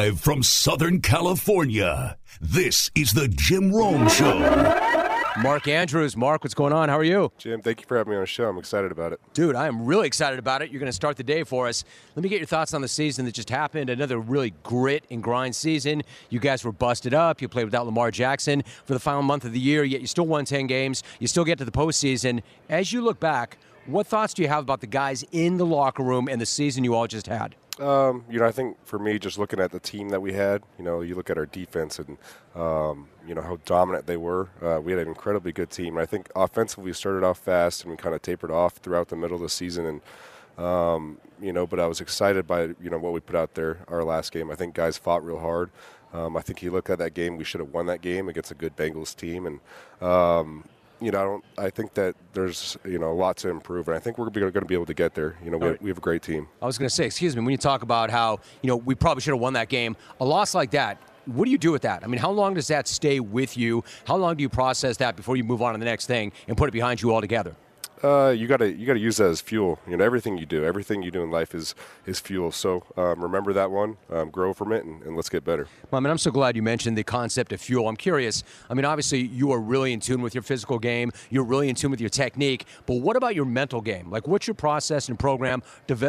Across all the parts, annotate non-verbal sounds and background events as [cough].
Live from Southern California, this is the Jim Rome Show. Mark Andrews. Mark, what's going on? How are you? Jim, thank you for having me on the show. I'm excited about it. Dude, I am really excited about it. You're going to start the day for us. Let me get your thoughts on the season that just happened. Another really grit and grind season. You guys were busted up. You played without Lamar Jackson for the final month of the year, yet you still won 10 games. You still get to the postseason. As you look back, what thoughts do you have about the guys in the locker room and the season you all just had? Um, you know, I think for me, just looking at the team that we had, you know, you look at our defense and, um, you know, how dominant they were. Uh, we had an incredibly good team. I think offensively, we started off fast and we kind of tapered off throughout the middle of the season. And, um, you know, but I was excited by, you know, what we put out there our last game. I think guys fought real hard. Um, I think you look at that game, we should have won that game against a good Bengals team. And, um, you know, I don't. I think that there's you know a lot to improve, and I think we're going to be able to get there. You know, we, we have a great team. I was going to say, excuse me, when you talk about how you know we probably should have won that game, a loss like that. What do you do with that? I mean, how long does that stay with you? How long do you process that before you move on to the next thing and put it behind you altogether? Uh, you gotta you gotta use that as fuel. You know, everything you do, everything you do in life is is fuel. So um, remember that one, um, grow from it, and, and, let's get better. Well, I mean, I'm so glad you mentioned the concept of fuel. I'm curious. I mean, obviously you are really in tune with your physical game. You're really in tune with your technique. But what about your mental game? Like, what's your process and program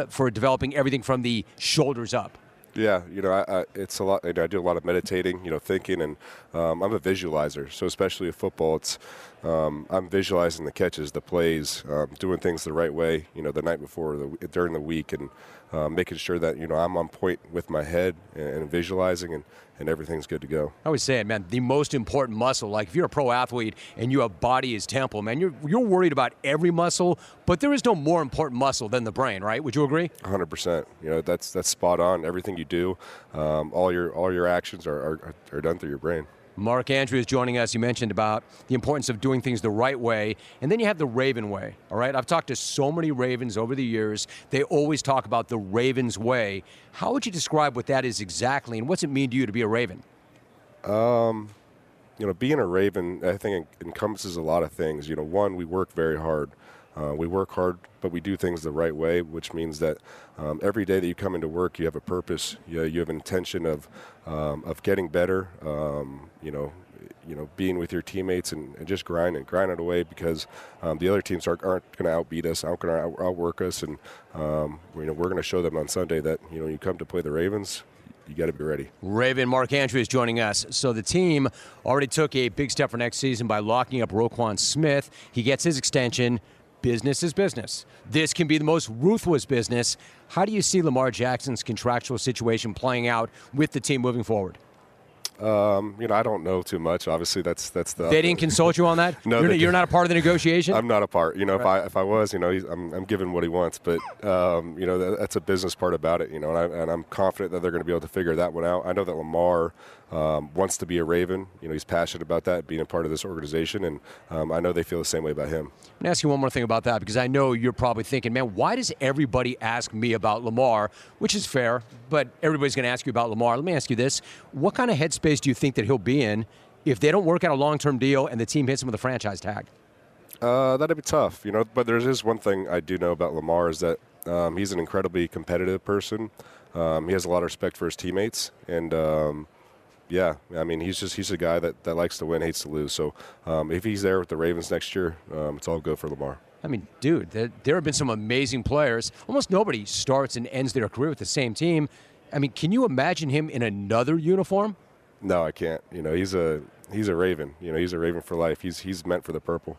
for developing everything from the shoulders up? Yeah, you know, I, I, it's a lot. You know, I do a lot of meditating, you know, thinking, and um, I'm a visualizer. So especially with football, it's um, I'm visualizing the catches, the plays, um, doing things the right way. You know, the night before, the, during the week, and um, making sure that you know I'm on point with my head and, and, visualizing, and, and everything's good to go. I always say it, man. The most important muscle. Like if you're a pro athlete and you have body as temple, man, you're you're worried about every muscle, but there is no more important muscle than the brain, right? Would you agree? 100. percent You know, that's that's spot on. Everything you do, um, all your all your actions are, are, are done through your brain. Mark Andrews joining us. You mentioned about the importance of doing things the right way. And then you have the Raven way, all right? I've talked to so many Ravens over the years. They always talk about the Ravens way. How would you describe what that is exactly, and what's it mean to you to be a Raven? Um, you know, being a Raven, I think encompasses a lot of things. You know, one, we work very hard. Uh, we work hard, but we do things the right way, which means that um, every day that you come into work, you have a purpose. You, you have an intention of um, of getting better. Um, you know, you know, being with your teammates and, and just grinding, grinding away because um, the other teams aren't, aren't going to outbeat us, aren't going to out, outwork us, and um, you know we're going to show them on Sunday that you know you come to play the Ravens, you got to be ready. Raven Mark Andrews joining us. So the team already took a big step for next season by locking up Roquan Smith. He gets his extension business is business. This can be the most ruthless business. How do you see Lamar Jackson's contractual situation playing out with the team moving forward? Um, you know, I don't know too much. Obviously, that's that's the. They didn't consult you on that. [laughs] no, you're, you're, not a part of the negotiation. I'm not a part. You know, right. if I if I was, you know, I'm I'm giving what he wants, but um, you know, that, that's a business part about it. You know, and, I, am confident that they're going to be able to figure that one out. I know that Lamar um, wants to be a Raven. You know, he's passionate about that, being a part of this organization, and um, I know they feel the same way about him. Let me ask you one more thing about that because I know you're probably thinking, man, why does everybody ask me about Lamar? Which is fair, but everybody's going to ask you about Lamar. Let me ask you this: What kind of headspace do you think that he'll be in if they don't work out a long-term deal and the team hits him with a franchise tag? Uh, that'd be tough, you know. But there is one thing I do know about Lamar is that um, he's an incredibly competitive person. Um, he has a lot of respect for his teammates, and um, yeah, I mean, he's just he's a guy that, that likes to win, hates to lose. So um, if he's there with the Ravens next year, um, it's all good for Lamar. I mean, dude, there, there, have been some amazing players. Almost nobody starts and ends their career with the same team. I mean, can you imagine him in another uniform? No, I can't. You know, he's a he's a Raven. You know, he's a Raven for life. He's he's meant for the purple.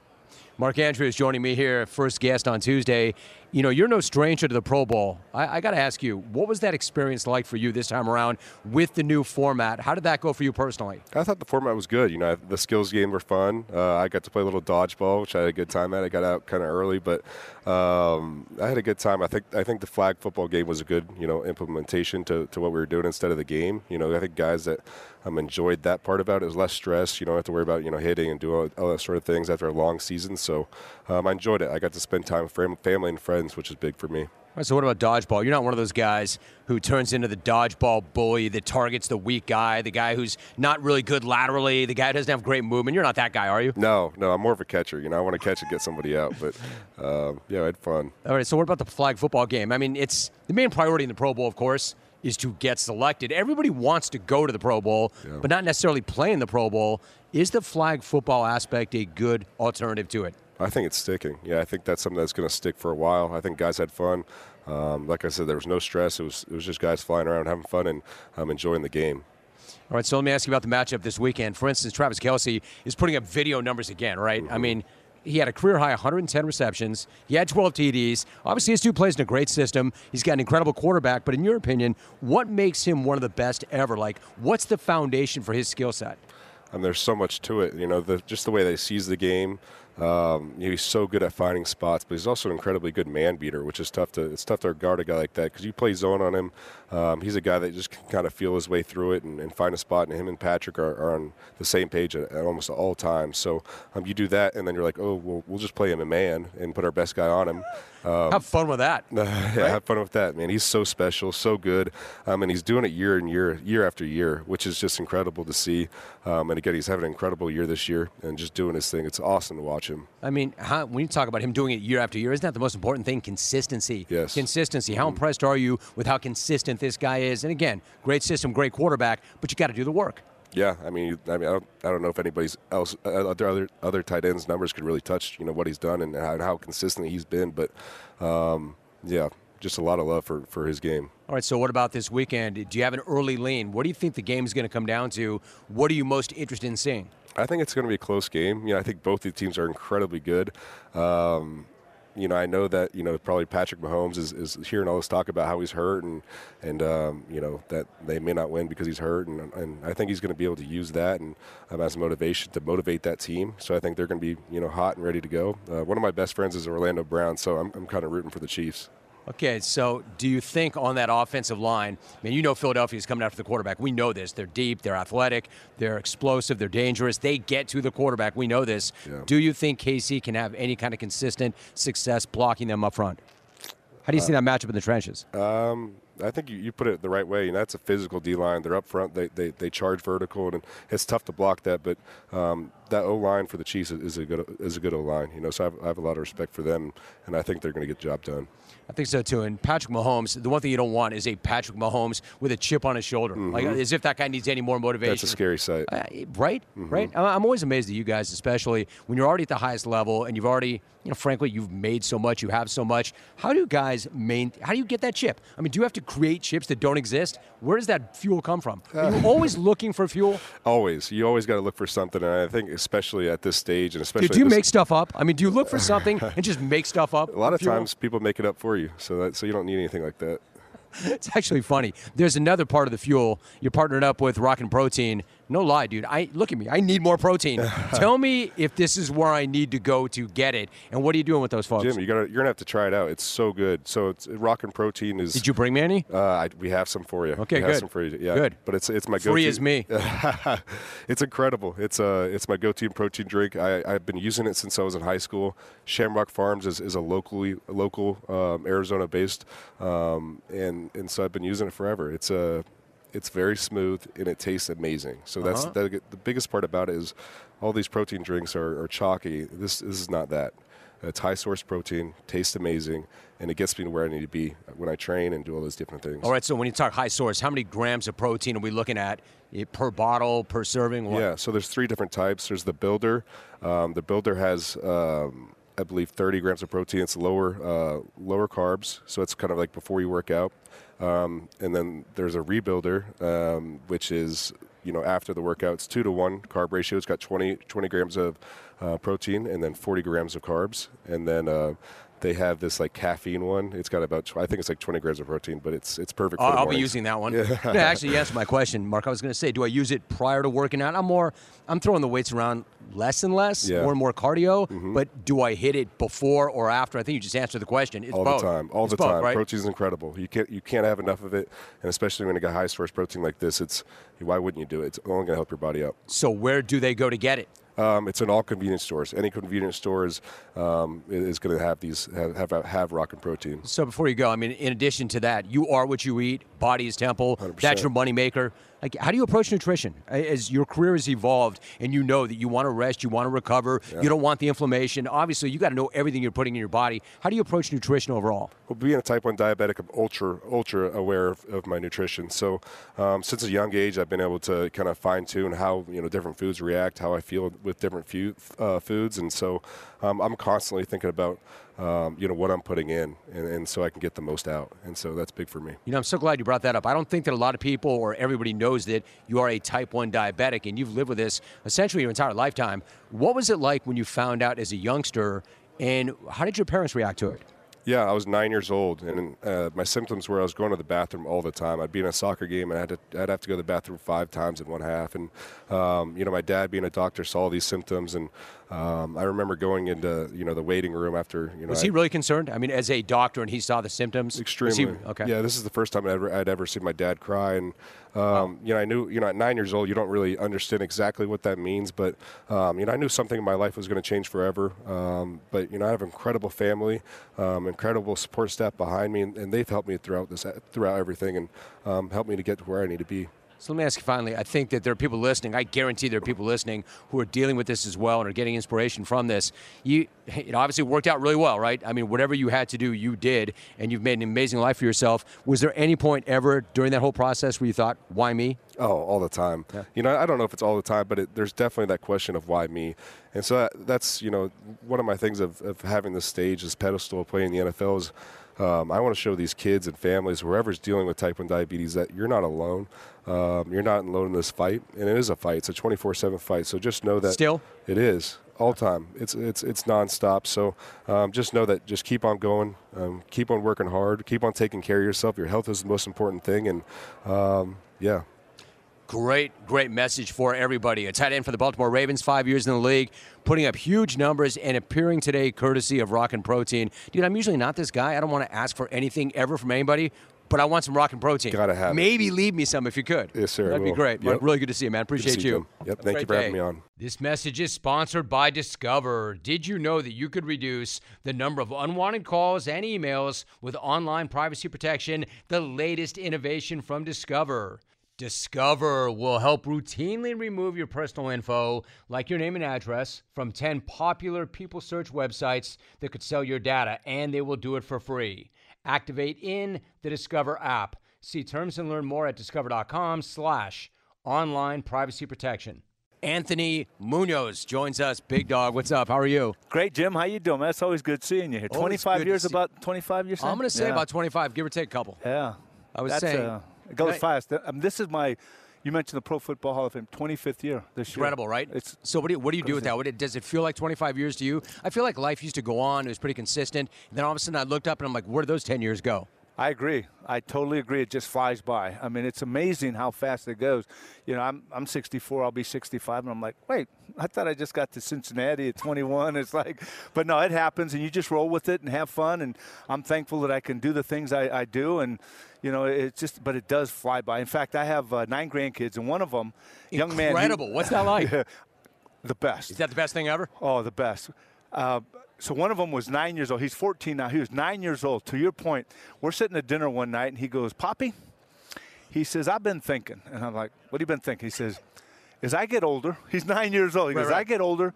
Mark Andrews joining me here, first guest on Tuesday. You know, you're no stranger to the Pro Bowl. I, I got to ask you, what was that experience like for you this time around with the new format? How did that go for you personally? I thought the format was good. You know, the skills game were fun. Uh, I got to play a little dodgeball, which I had a good time at. I got out kind of early, but um, I had a good time. I think I think the flag football game was a good, you know, implementation to, to what we were doing instead of the game. You know, I think guys that um, enjoyed that part about it. It was less stress. You don't have to worry about you know hitting and doing all, all that sort of things after a long season. So um, I enjoyed it. I got to spend time with family and friends, which is big for me. Right, so what about dodgeball? You're not one of those guys who turns into the dodgeball bully that targets the weak guy, the guy who's not really good laterally, the guy who doesn't have great movement. You're not that guy, are you? No, no. I'm more of a catcher. You know, I want to catch and get somebody out. But uh, yeah, I had fun. All right. So what about the flag football game? I mean, it's the main priority in the Pro Bowl, of course is to get selected. Everybody wants to go to the Pro Bowl, but not necessarily play in the Pro Bowl. Is the flag football aspect a good alternative to it? I think it's sticking. Yeah, I think that's something that's going to stick for a while. I think guys had fun. Um, like I said, there was no stress. It was it was just guys flying around having fun and um, enjoying the game. All right, so let me ask you about the matchup this weekend. For instance, Travis Kelce is putting up video numbers again, right? Mm-hmm. I mean, he had a career high 110 receptions. He had 12 TDs. Obviously, his two plays in a great system. He's got an incredible quarterback. But in your opinion, what makes him one of the best ever? Like, what's the foundation for his skill set? And there's so much to it. You know, the, just the way they sees the game. Um, he's so good at finding spots, but he's also an incredibly good man beater, which is tough to. It's tough to guard a guy like that because you play zone on him. Um, he's a guy that just can kind of feel his way through it and, and find a spot. And him and Patrick are, are on the same page at, at almost all times. So um, you do that, and then you're like, oh, well, we'll just play him a man and put our best guy on him. Um, have fun with that. [laughs] yeah, have fun with that, man. He's so special, so good, um, and he's doing it year and year, year after year, which is just incredible to see. Um, and again, he's having an incredible year this year and just doing his thing. It's awesome to watch him. I mean, how, when you talk about him doing it year after year, isn't that the most important thing? Consistency. Yes. Consistency. How impressed are you with how consistent this guy is? And again, great system, great quarterback, but you got to do the work. Yeah, I mean, I mean, I don't, I don't know if anybody's else, uh, other other other tight ends numbers could really touch, you know, what he's done and how, how consistent he's been. But um, yeah, just a lot of love for, for his game. All right, so what about this weekend? Do you have an early lean? What do you think the game is going to come down to? What are you most interested in seeing? I think it's going to be a close game. You know, I think both the teams are incredibly good. Um, you know, I know that you know probably Patrick Mahomes is, is hearing all this talk about how he's hurt and and um, you know that they may not win because he's hurt and, and I think he's going to be able to use that and um, as motivation to motivate that team. So I think they're going to be you know hot and ready to go. Uh, one of my best friends is Orlando Brown, so I'm, I'm kind of rooting for the Chiefs. Okay, so do you think on that offensive line, I mean, you know Philadelphia is coming after the quarterback. We know this. They're deep, they're athletic, they're explosive, they're dangerous. They get to the quarterback. We know this. Yeah. Do you think KC can have any kind of consistent success blocking them up front? How do you see that matchup in the trenches? Um, I think you, you put it the right way, and that's a physical D line. They're up front, they, they, they charge vertical, and it's tough to block that. But um, that O line for the Chiefs is, a good is a good O line. You know, so I have, I have a lot of respect for them, and I think they're going to get the job done. I think so too. And Patrick Mahomes, the one thing you don't want is a Patrick Mahomes with a chip on his shoulder, like as if that guy needs any more motivation. Mm-hmm. That's a scary sight. Uh, right, right. I- I'm always amazed at you guys, especially when you're already at the highest level and you've already, you know, frankly, you've made so much, you have so much. How do you guys main? How do you get that chip? I mean, do you have to create chips that don't exist? Where does that fuel come from? Are you always looking for fuel? [laughs] Always, you always got to look for something, and I think especially at this stage, and especially Do, do you make stuff up? I mean, do you look for [laughs] something and just make stuff up? a lot of times people make it up for you, so that so you don't need anything like that. [laughs] It's actually funny. There's another part of the fuel. You're partnered up with Rockin' Protein. No lie, dude. I look at me. I need more protein. [laughs] Tell me if this is where I need to go to get it. And what are you doing with those folks? Jim, you gotta you're gonna have to try it out. It's so good. So it's Rockin' Protein is. Did you bring me any? Uh, I, we have some for you. Okay, we have good. some for you. Yeah, Good. But it's it's my Free go-to. as me. [laughs] it's incredible. It's uh it's my go-to protein drink. I, I've been using it since I was in high school. Shamrock Farms is, is a locally local um, Arizona based, um, and and so I've been using it forever. It's a it's very smooth and it tastes amazing. So that's Uh-huh. the, the biggest part about it is all these protein drinks are, are chalky. This this is not that. It's high source protein, tastes amazing, and it gets me to where I need to be when I train and do all those different things. All right. So when you talk high source, how many grams of protein are we looking at Eh, per bottle, per serving? What? Yeah, so there's three different types. There's the builder. Um, the builder has, um, I believe, 30 grams of protein. It's lower, uh, lower carbs, so it's kind of like before you work out. Um, and then there's a rebuilder, um, which is you know after the workouts two to one carb ratio. It's got 20, 20 grams of uh, protein and then 40 grams of carbs. And then uh, they have this like caffeine one. It's got about tw- I think it's like 20 grams of protein, but it's it's perfect. For I'll, be using that one. Yeah. [laughs] actually, you answered my question, Mark. I was going to say, do I use it prior to working out? I'm more, I'm throwing the weights around less and less, Yeah. Mm-hmm. more and more cardio. But do I hit it before or after? I think you just answered the question. It's all both. the time, all It's the both, time. right? Protein's incredible. You can't you can't have enough of it, and especially when you got high source protein like this, it's why wouldn't you do it? It's only going to help your body out. So where do they go to get it? Um, it's in all convenience stores. Any convenience stores um, is going to have these have have, have Rockin' Protein. So before you go, I mean, in addition to that, you are what you eat. Body is temple. That's 100%. your moneymaker. Like, how do you approach nutrition as your career has evolved and you know that you want to rest, you want to recover, yeah. you don't want the inflammation? Obviously, you got to know everything you're putting in your body. How do you approach nutrition overall? Well, being a type 1 diabetic, I'm ultra, ultra aware of, of my nutrition. So, um, since a young age, I've been able to kind of fine tune how, you know, different foods react, how I feel with different fu- uh, foods. And so, um, I'm constantly thinking about um, you know what I'm putting in, and, and, so I can get the most out. And so that's big for me. You know, I'm so glad you brought that up. I don't think that a lot of people or everybody knows that you are a Type One diabetic, and you've lived with this essentially your entire lifetime. What was it like when you found out as a youngster, and how did your parents react to it? Yeah, I was nine years old, and uh, my symptoms were I was going to the bathroom all the time. I'd be in a soccer game, and I'd, to, I'd have to go to the bathroom five times in one half. And um, you know, my dad, being a doctor, saw these symptoms, and um, I remember going into you know the waiting room after you know. Was he really concerned? I mean, as a doctor, and he saw the symptoms. Extremely. He, okay. Yeah, this is the first time I'd ever, I'd ever seen my dad cry, and um, you know, I knew you know at nine years old, you don't really understand exactly what that means, but um, you know, I knew something in my life was going to change forever. Um, but you know, I have an incredible family, um, incredible support staff behind me, and, and, they've helped me throughout this throughout everything, and um, helped me to get to where I need to be. So let me ask you finally. I think that there are people listening. I guarantee there are people listening who are dealing with this as well and are getting inspiration from this. You, it obviously worked out really well, right? I mean, whatever you had to do, you did, and you've made an amazing life for yourself. Was there any point ever during that whole process where you thought, "Why me"? Oh, all the time. Yeah. You know, I don't know if it's all the time, but it, there's definitely that question of why me. And so that, that's you know one of my things of, of having this stage, this pedestal, playing the NFL is um, I want to show these kids and families, whoever's dealing with type 1 diabetes, that you're not alone. Um, you're not alone in this fight, and it is a fight. It's a 24/7 fight. So just know that still it is all time. It's it's it's nonstop. So um, just know that. Just keep on going. Um, keep on working hard. Keep on taking care of yourself. Your health is the most important thing, and um, yeah. Great, great message for everybody. A tight end for the Baltimore Ravens, five years in the league, putting up huge numbers and appearing today courtesy of Rockin' Protein. Dude, I'm usually not this guy. I don't want to ask for anything ever from anybody, but I want some Rockin' Protein. Gotta have Maybe it. leave me some if you could. Yes, sir. That'd be great. Yep. Really good to see you, man. Appreciate you. you. Yep. Thank you for day. having me on. This message is sponsored by Discover. Did you know that you could reduce the number of unwanted calls and emails with online privacy protection, the latest innovation from Discover? Discover will help routinely remove your personal info, like your name and address, from 10 popular people search websites that could sell your data, and they will do it for free. Activate in the Discover app. See terms and learn more at discover.com slash online privacy protection. Anthony Munoz joins us. Big dog, what's up? How are you? Great, Jim. How you doing? Man? It's always good seeing you here. 25 years, about 25 years. I'm going to say yeah. about 25, give or take a couple. Yeah. I was That's, saying. Uh, it goes fast. Um, this is my. You mentioned the Pro Football Hall of Fame, 25th year this year. Incredible, right? It's so what do you, what do you do with that? What, does it feel like 25 years to you? I feel like life used to go on. It was pretty consistent. And then all of a sudden I looked up and I'm like, where did those 10 years go? I agree. I totally agree. It just flies by. I mean, it's amazing how fast it goes. You know, I'm I'm 64. I'll be 65, and I'm like, wait, I thought I just got to Cincinnati at 21. [laughs] It's like, but no, it happens, and you just roll with it and have fun. And I'm thankful that I can do the things I, I do, and you know, it's just, but it does fly by. In fact, I have uh, nine grandkids, and one of them, young man, incredible. What's that like? [laughs] the best. Is that the best thing ever? Oh, the best. Uh, so one of them was nine years old. He's 14 now. He was nine years old. To your point, we're sitting at dinner one night, and he goes, "Poppy," he says, "I've been thinking," and I'm like, "What have you been thinking?" He says, "As I get older, [laughs] he's nine years old. He right, goes, right. I get older."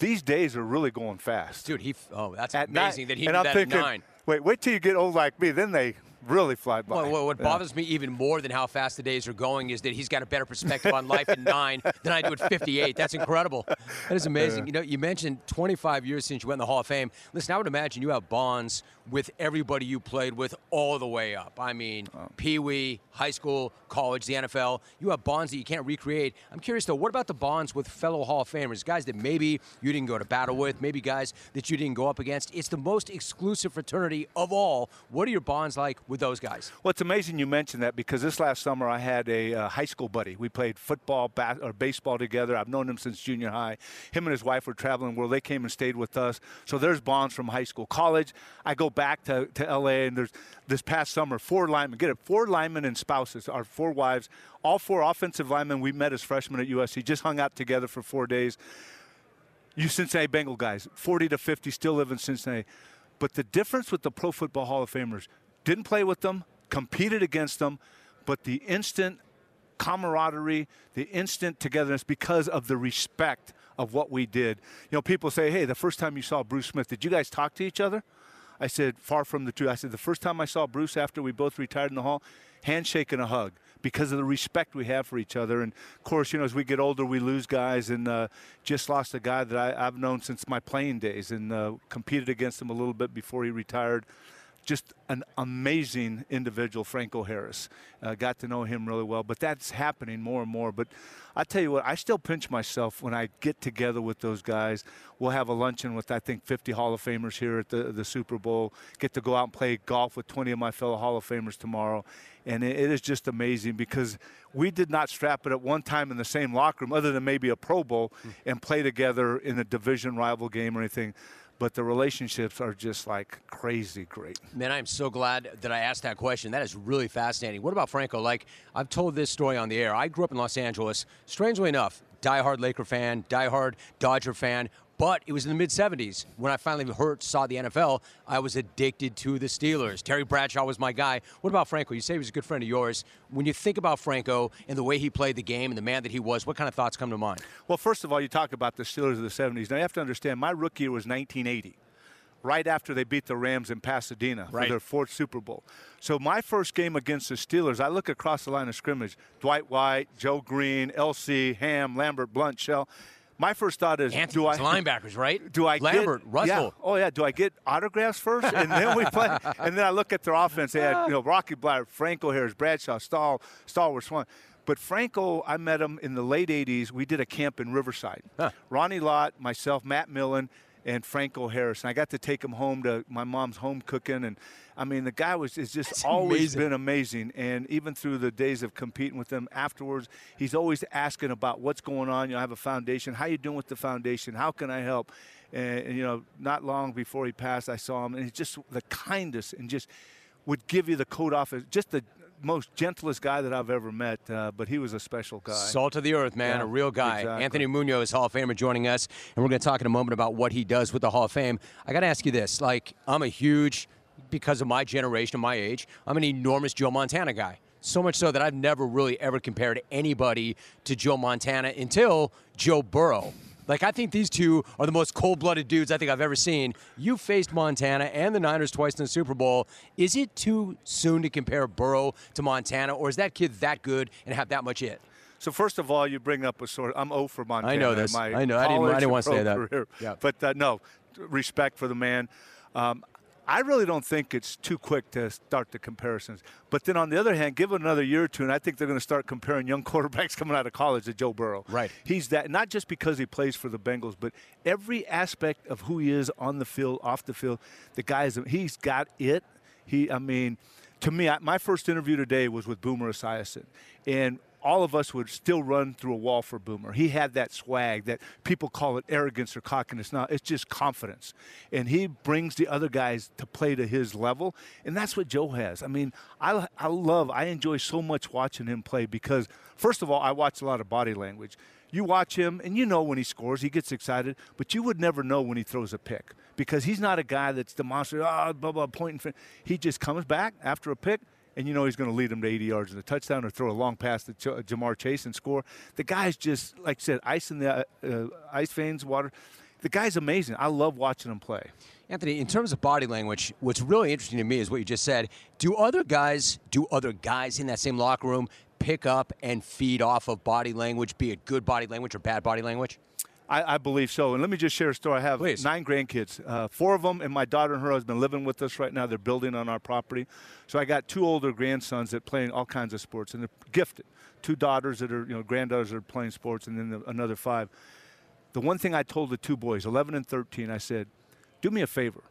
These days are really going fast. Dude, he oh, that's at amazing nine, that he did that thinking, at nine. Wait, wait till you get old like me. Then they really fly by. Well, what bothers me even more than how fast the days are going is that he's got a better perspective on life at [laughs] nine than I do at 58. That's incredible. That is amazing. You know, you mentioned 25 years since you went in the Hall of Fame. Listen, I would imagine you have bonds with everybody you played with all the way up. I mean, oh. Pee Wee, high school, college, the NFL. You have bonds that you can't recreate. I'm curious though, what about the bonds with fellow Hall of Famers, guys that maybe you didn't go to battle with, maybe guys that you didn't go up against? It's the most exclusive fraternity of all. What are your bonds like with those guys? Well, it's amazing you mentioned that because this last summer I had a uh, high school buddy. We played football bas- or baseball together. I've known him since junior high. Him and his wife were traveling world. They came and stayed with us. So there's bonds from high school. College, I go back to, to LA and there's this past summer, four linemen, get it, four linemen and spouses, our four wives, all four offensive linemen we met as freshmen at USC, just hung out together for four days. You Cincinnati Bengal guys, 40 to 50, still live in Cincinnati. But the difference with the Pro Football Hall of Famers, didn't play with them, competed against them, but the instant camaraderie, the instant togetherness because of the respect of what we did. You know, people say, hey, the first time you saw Bruce Smith, did you guys talk to each other? I said, far from the truth. I said, the first time I saw Bruce after we both retired in the hall, handshake and a hug because of the respect we have for each other. And of course, you know, as we get older, we lose guys. And uh, just lost a guy that I, have known since my playing days and uh, competed against him a little bit before he retired just an amazing individual, Franco Harris. Uh, got to know him really well, but that's happening more and more. But I tell you what, I still pinch myself when I get together with those guys. We'll have a luncheon with I think 50 Hall of Famers here at the the Super Bowl. Get to go out and play golf with 20 of my fellow Hall of Famers tomorrow, and it, it is just amazing because we did not strap it at one time in the same locker room, other than maybe a Pro Bowl, mm. and play together in a division rival game or anything but the relationships are just like crazy great. Man, I'm so glad that I asked that question. That is really fascinating. What about Franco? Like, I've told this story on the air. I grew up in Los Angeles. Strangely enough, diehard Laker fan, diehard Dodger fan. But it was in the mid 70s when I finally heard, saw the NFL. I was addicted to the Steelers. Terry Bradshaw was my guy. What about Franco? You say he was a good friend of yours. When you think about Franco and the way he played the game and the man that he was, what kind of thoughts come to mind? Well, first of all, you talk about the Steelers of the 70s. Now, you have to understand, my rookie year was 1980 right after they beat the Rams in Pasadena right. for their fourth Super Bowl. So my first game against the Steelers, I look across the line of scrimmage: Dwight White, Joe Greene, LC, Ham, Lambert, Blount, Shell. My first thought is, Anthony's do I linebackers right? [laughs] Do I Lambert, get, Russell? Yeah, oh yeah. Do I get autographs first, and then we play? [laughs] and then I look at their offense. They had you know Rocky Bleier, Franco Harris, Bradshaw, Stahl, Stallworth Swann. But Franco, I met him in the late 80s. We did a camp in Riverside. Huh. Ronnie Lott, myself, Matt Millen, and Franco Harris. And I got to take him home to my mom's home cooking. And I mean, the guy was has just That's always amazing. been amazing. And even through the days of competing with him afterwards, he's always asking about what's going on. You know, I have a foundation. How you doing with the foundation? How can I help? And, and you know, not long before he passed, I saw him, and he's just the kindest and just would give you the coat off. Just the most gentlest guy that I've ever met, uh, but he was a special guy. Salt of the earth, man, yeah, a real guy. Exactly. Anthony Munoz, Hall of Famer, joining us, and we're going to talk in a moment about what he does with the Hall of Fame. I got to ask you this: like, I'm a huge, because of my generation, of my age, I'm an enormous Joe Montana guy. So much so that I've never really ever compared anybody to Joe Montana until Joe Burrow. Like, I think these two are the most cold blooded dudes I think I've ever seen. You faced Montana and the Niners twice in the Super Bowl. Is it too soon to compare Burrow to Montana, or is that kid that good and have that much it? So first of all, you bring up a sort. Of I'm 0 for Montana. I know this. I know. I didn't, I didn't want to say that. Yeah. But uh, no, respect for the man. Um, I really don't think it's too quick to start the comparisons. But then on the other hand, give it another year or two, and I think they're going to start comparing young [laughs] quarterbacks coming out of college to Joe Burrow. Right. He's that not just because he plays for the Bengals, but every aspect of who he is on the field, off the field. The guy's he's got it. He, I mean, to me, I, my first interview today was with Boomer Esiason, and all of us would still run through a wall for Boomer. He had that swag that people call it arrogance or cockiness. Now it's just confidence, and he brings the other guys to play to his level, and that's what Joe has. I mean, I I love, I enjoy so much watching him play because first of all, I watch a lot of body language. You watch him, and you know when he scores, he gets excited, but you would never know when he throws a pick because he's not a guy that's demonstrative, ah, oh, blah, blah, pointing. He just comes back after a pick, and you know he's going to lead them to 80 yards and the touchdown or throw a long pass to Ch- Ja'Marr Chase and score. The guy's just, like I said, ice in the uh, ice veins, water. The guy's amazing. I love watching him play. Anthony, in terms of body language, what's really interesting to me is what you just said. Do other guys, do other guys in that same locker room pick up and feed off of body language, be it good body language or bad body language? I, I, believe so. And let me just share a story. I have Please. nine grandkids. Uh, four of them, and my daughter and her husband living with us right now. They're building on our property. So I got two older grandsons that play all kinds of sports, and they're gifted. Two daughters that are, you know, granddaughters that are playing sports, and then the, another five. The one thing I told the two boys, 11 and 13, I said, do me a favor.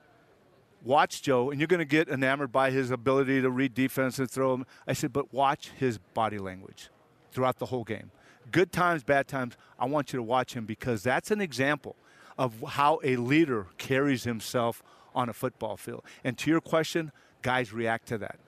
Watch Joe, and you're going to get enamored by his ability to read defense and throw him. I said, but watch his body language throughout the whole game good times, bad times, I want you to watch him because that's an example of how a leader carries himself on a football field. And to your question, guys react to that.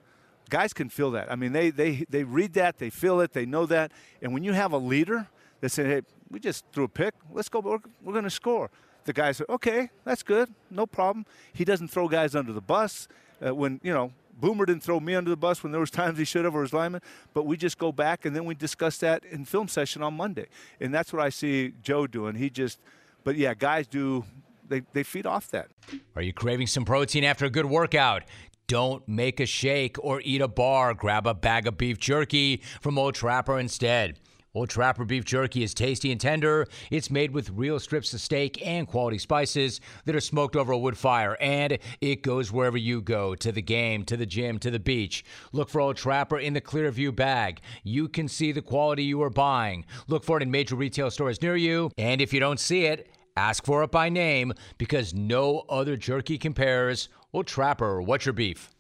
Guys can feel that. I mean, they, they, they read that, they feel it, they know that. And when you have a leader that says, hey, we just threw a pick, let's go, we're, we're going to score. The guy said, okay, that's good, no problem. He doesn't throw guys under the bus. Uh, when, you know, Boomer didn't throw me under the bus when there was times he should have or his lineman, but we just go back and then we discuss that in film session on Monday. And that's what I see Joe doing. He just, but yeah, guys do, they, they feed off that. Are you craving some protein after a good workout? Don't make a shake or eat a bar. Grab a bag of beef jerky from Old Trapper instead. Old Trapper beef jerky is tasty and tender. It's made with real strips of steak and quality spices that are smoked over a wood fire, and it goes wherever you go to the game, to the gym, to the beach. Look for Old Trapper in the Clearview bag. You can see the quality you are buying. Look for it in major retail stores near you, and if you don't see it, ask for it by name because no other jerky compares. Old Trapper, what's your beef?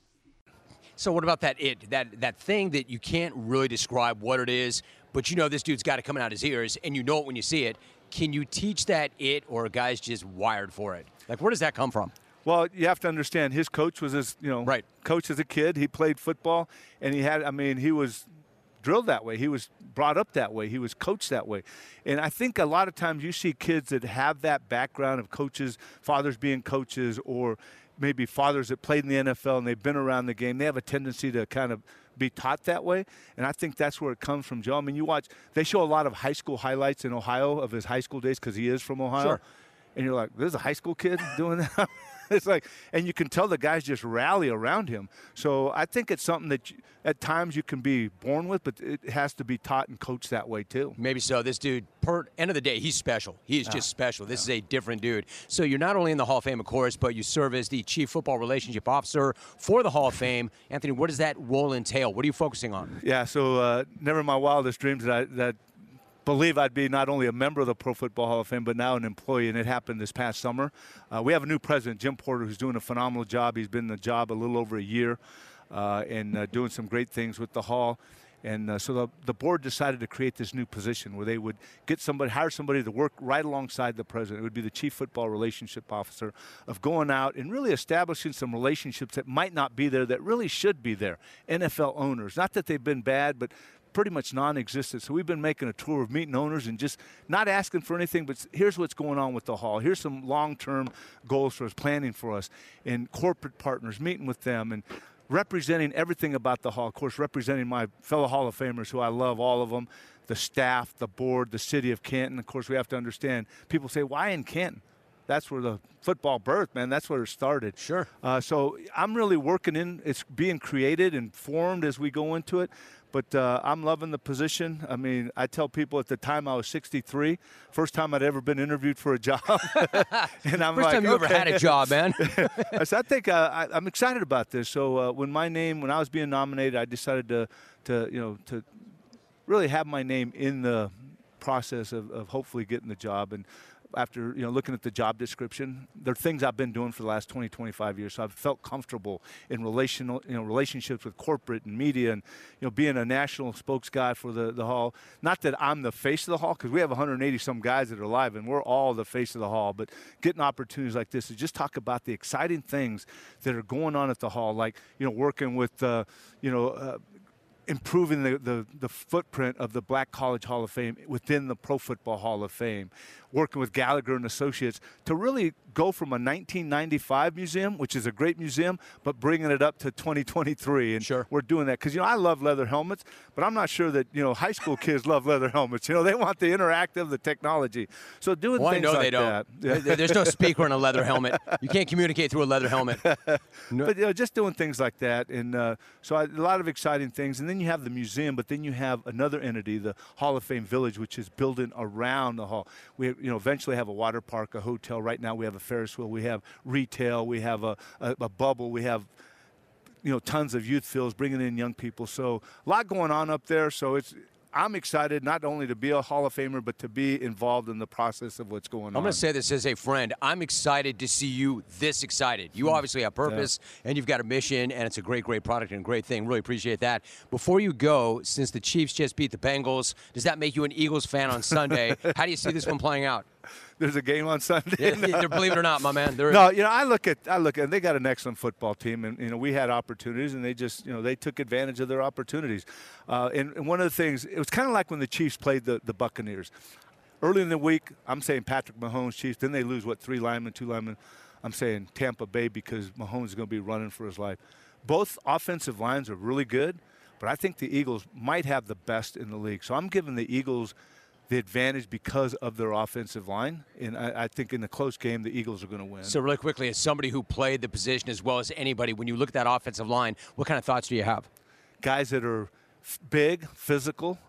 So what about that it that that thing that you can't really describe what it is, but you know this dude's got it coming out his ears, and you know it when you see it. Can you teach that it, or a guy's just wired for it? Like where does that come from? Well, you have to understand his coach was his, you know, right. coach as a kid. He played football, and he had. I mean, he was drilled that way. He was brought up that way. He was coached that way. And I think a lot of times you see kids that have that background of coaches, fathers being coaches, or maybe fathers that played in the NFL and they've been around the game. They have a tendency to kind of be taught that way. And I think that's where it comes from, Joe. I mean, you watch, they show a lot of high school highlights in Ohio of his high school days because he is from Ohio. Sure. And you're like, there's a high school kid doing that? [laughs] [laughs] it's like, and you can tell the guys just rally around him. So I think it's something that you, at times you can be born with, but it has to be taught and coached that way too. Maybe so. This dude, per end of the day, he's special. He is just special. This is a different dude. So you're not only in the Hall of Fame, of course, but you serve as the Chief Football Relationship Officer for the Hall of Fame. Anthony, what does that role entail? What are you focusing on? Yeah, so uh, never in my wildest dreams that I, that believe I'd be not only a member of the Pro Football Hall of Fame, but now an employee, and it happened this past summer. Uh, we have a new president, Jim Porter, who's doing a phenomenal job. He's been in the job a little over a year uh, and uh, doing some great things with the Hall. And uh, so the, the board decided to create this new position where they would get somebody, hire somebody to work right alongside the president. It would be the chief football relationship officer of going out and really establishing some relationships that might not be there that really should be there. NFL owners, not that they've been bad, but pretty much non-existent. So we've been making a tour of meeting owners and just not asking for anything, but here's what's going on with the hall. Here's some long-term goals for us, planning for us, and corporate partners, meeting with them, and representing everything about the hall. Of course, representing my fellow Hall of Famers, who I love, all of them, the staff, the board, the city of Canton. Of course, we have to understand. People say, "Why in Canton?" That's where the football birth, man. That's where it started. Sure. Uh, so I'm really working in. It's being created and formed as we go into it. But uh, I'm loving the position. I mean, I tell people at the time I was 63, first time I'd ever been interviewed for a job. [laughs] and I'm First like, time you okay. ever had a job, man. [laughs] I said, I think uh, I, I'm excited about this. So uh, when my name, when I was being nominated, I decided to, to you know, to really have my name in the process of, of hopefully getting the job. And after you know looking at the job description, there are things I've been doing for the last 20, 25 years. So I've felt comfortable in relational, you know, relationships with corporate and media, and you know, being a national spokes guy for the the hall. Not that I'm the face of the hall, because we have 180 some guys that are live, and we're all the face of the hall. But getting opportunities like this to just talk about the exciting things that are going on at the hall, like you know, working with uh, you know. Uh, improving the, the, the, footprint of the Black College Hall of Fame within the Pro Football Hall of Fame, working with Gallagher and Associates to really go from a 1995 museum, which is a great museum, but bringing it up to 2023. And Sure. we're doing that because you know I love leather helmets, but I'm not sure that you know high school kids love leather helmets. You know they want the interactive, the technology. So doing Well, I know like they don't. that. Yeah. There's no speaker in a leather helmet. You can't communicate through a leather helmet. [laughs] No- But you know, just doing things like that, and uh, so I, a lot of exciting things. And then you have the museum, but then you have another entity, the Hall of Fame Village, which is building around the hall. We you know eventually have a water park, a hotel. Right now we have a Ferris wheel, we have retail, we have a, a, a bubble, we have you know tons of youth fields bringing in young people. So a lot going on up there. So it's. I'm excited not only to be a Hall of Famer, but to be involved in the process of what's going on. I'm going to say this as a friend. I'm excited to see you this excited. You hmm. obviously have purpose and you've got a mission, and it's a great, great product and a great thing. Really appreciate that. Before you go, since the Chiefs just beat the Bengals, does that make you an Eagles fan on Sunday? [laughs] How do you see this one playing out? There's a game on Sunday. [laughs] Yeah, believe it or not, my man. No, you know, I look at I look at they got an excellent football team, and you know we had opportunities, and they just you know they took advantage of their opportunities. Uh, and, and one of the things it was kind of like when the Chiefs played the the Buccaneers early in the week. I'm saying Patrick Mahomes Chiefs. Then they lose what three linemen, two linemen. I'm saying Tampa Bay because Mahomes is going to be running for his life. both offensive lines are really good, but I think the Eagles might have the best in the league. So I'm giving the Eagles the advantage because of their offensive line. And I, I think in the close game, the Eagles are going to win. So, really quickly, as somebody who played the position as well as anybody, when you look at that offensive line, what kind of thoughts do you have? Guys that are f- big, physical,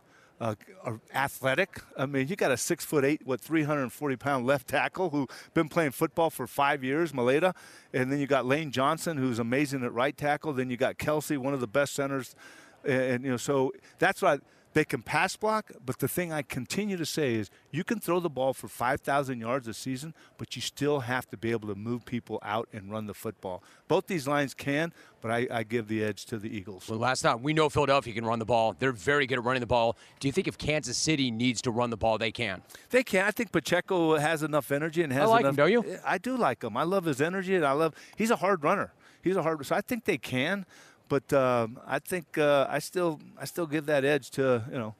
uh, are athletic. I mean, you got a six foot eight, what, 340 pound left tackle who been playing football for five years, Mailata. And then you got Lane Johnson, who's amazing at right tackle. Then you got Kelce, one of the best centers. And, and you know, so that's why they can pass block, but the thing I continue to say is you can throw the ball for 5,000 yards a season, but you still have to be able to move people out and run the football. Both these lines can, but I, I give the edge to the Eagles. Well, last time we know Philadelphia can run the ball. They're very good at running the ball. Do you think if Kansas City needs to run the ball, they can? They can. I think Pacheco has enough energy and has I like enough. him, don't you? I do like him. I love his energy, and I love. He's a hard runner. He's a hard. So I think they can, but um, I think uh, I still I still give that edge to you know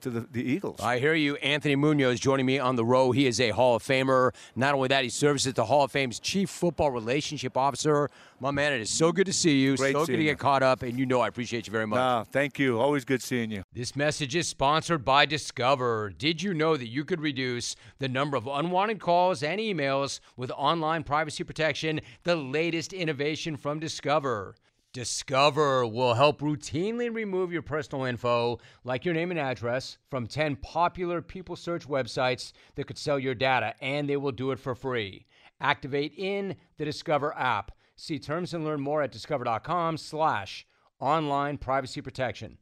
to the, the Eagles. I hear you. Anthony Munoz joining me on the row. He is a Hall of Famer. Not only that, he serves as the Hall of Fame's Chief Football Relationship Officer. My man, it is so good to see you. Great so good to you. get caught up, and you know I appreciate you very much. Ah, thank you. Always good seeing you. This message is sponsored by Discover. Did you know that you could reduce the number of unwanted calls and emails with online privacy protection, the latest innovation from Discover? Discover will help routinely remove your personal info, like your name and address, from 10 popular people search websites that could sell your data, and they will do it for free. Activate in the Discover app. See terms and learn more at discover.com slash online privacy protection.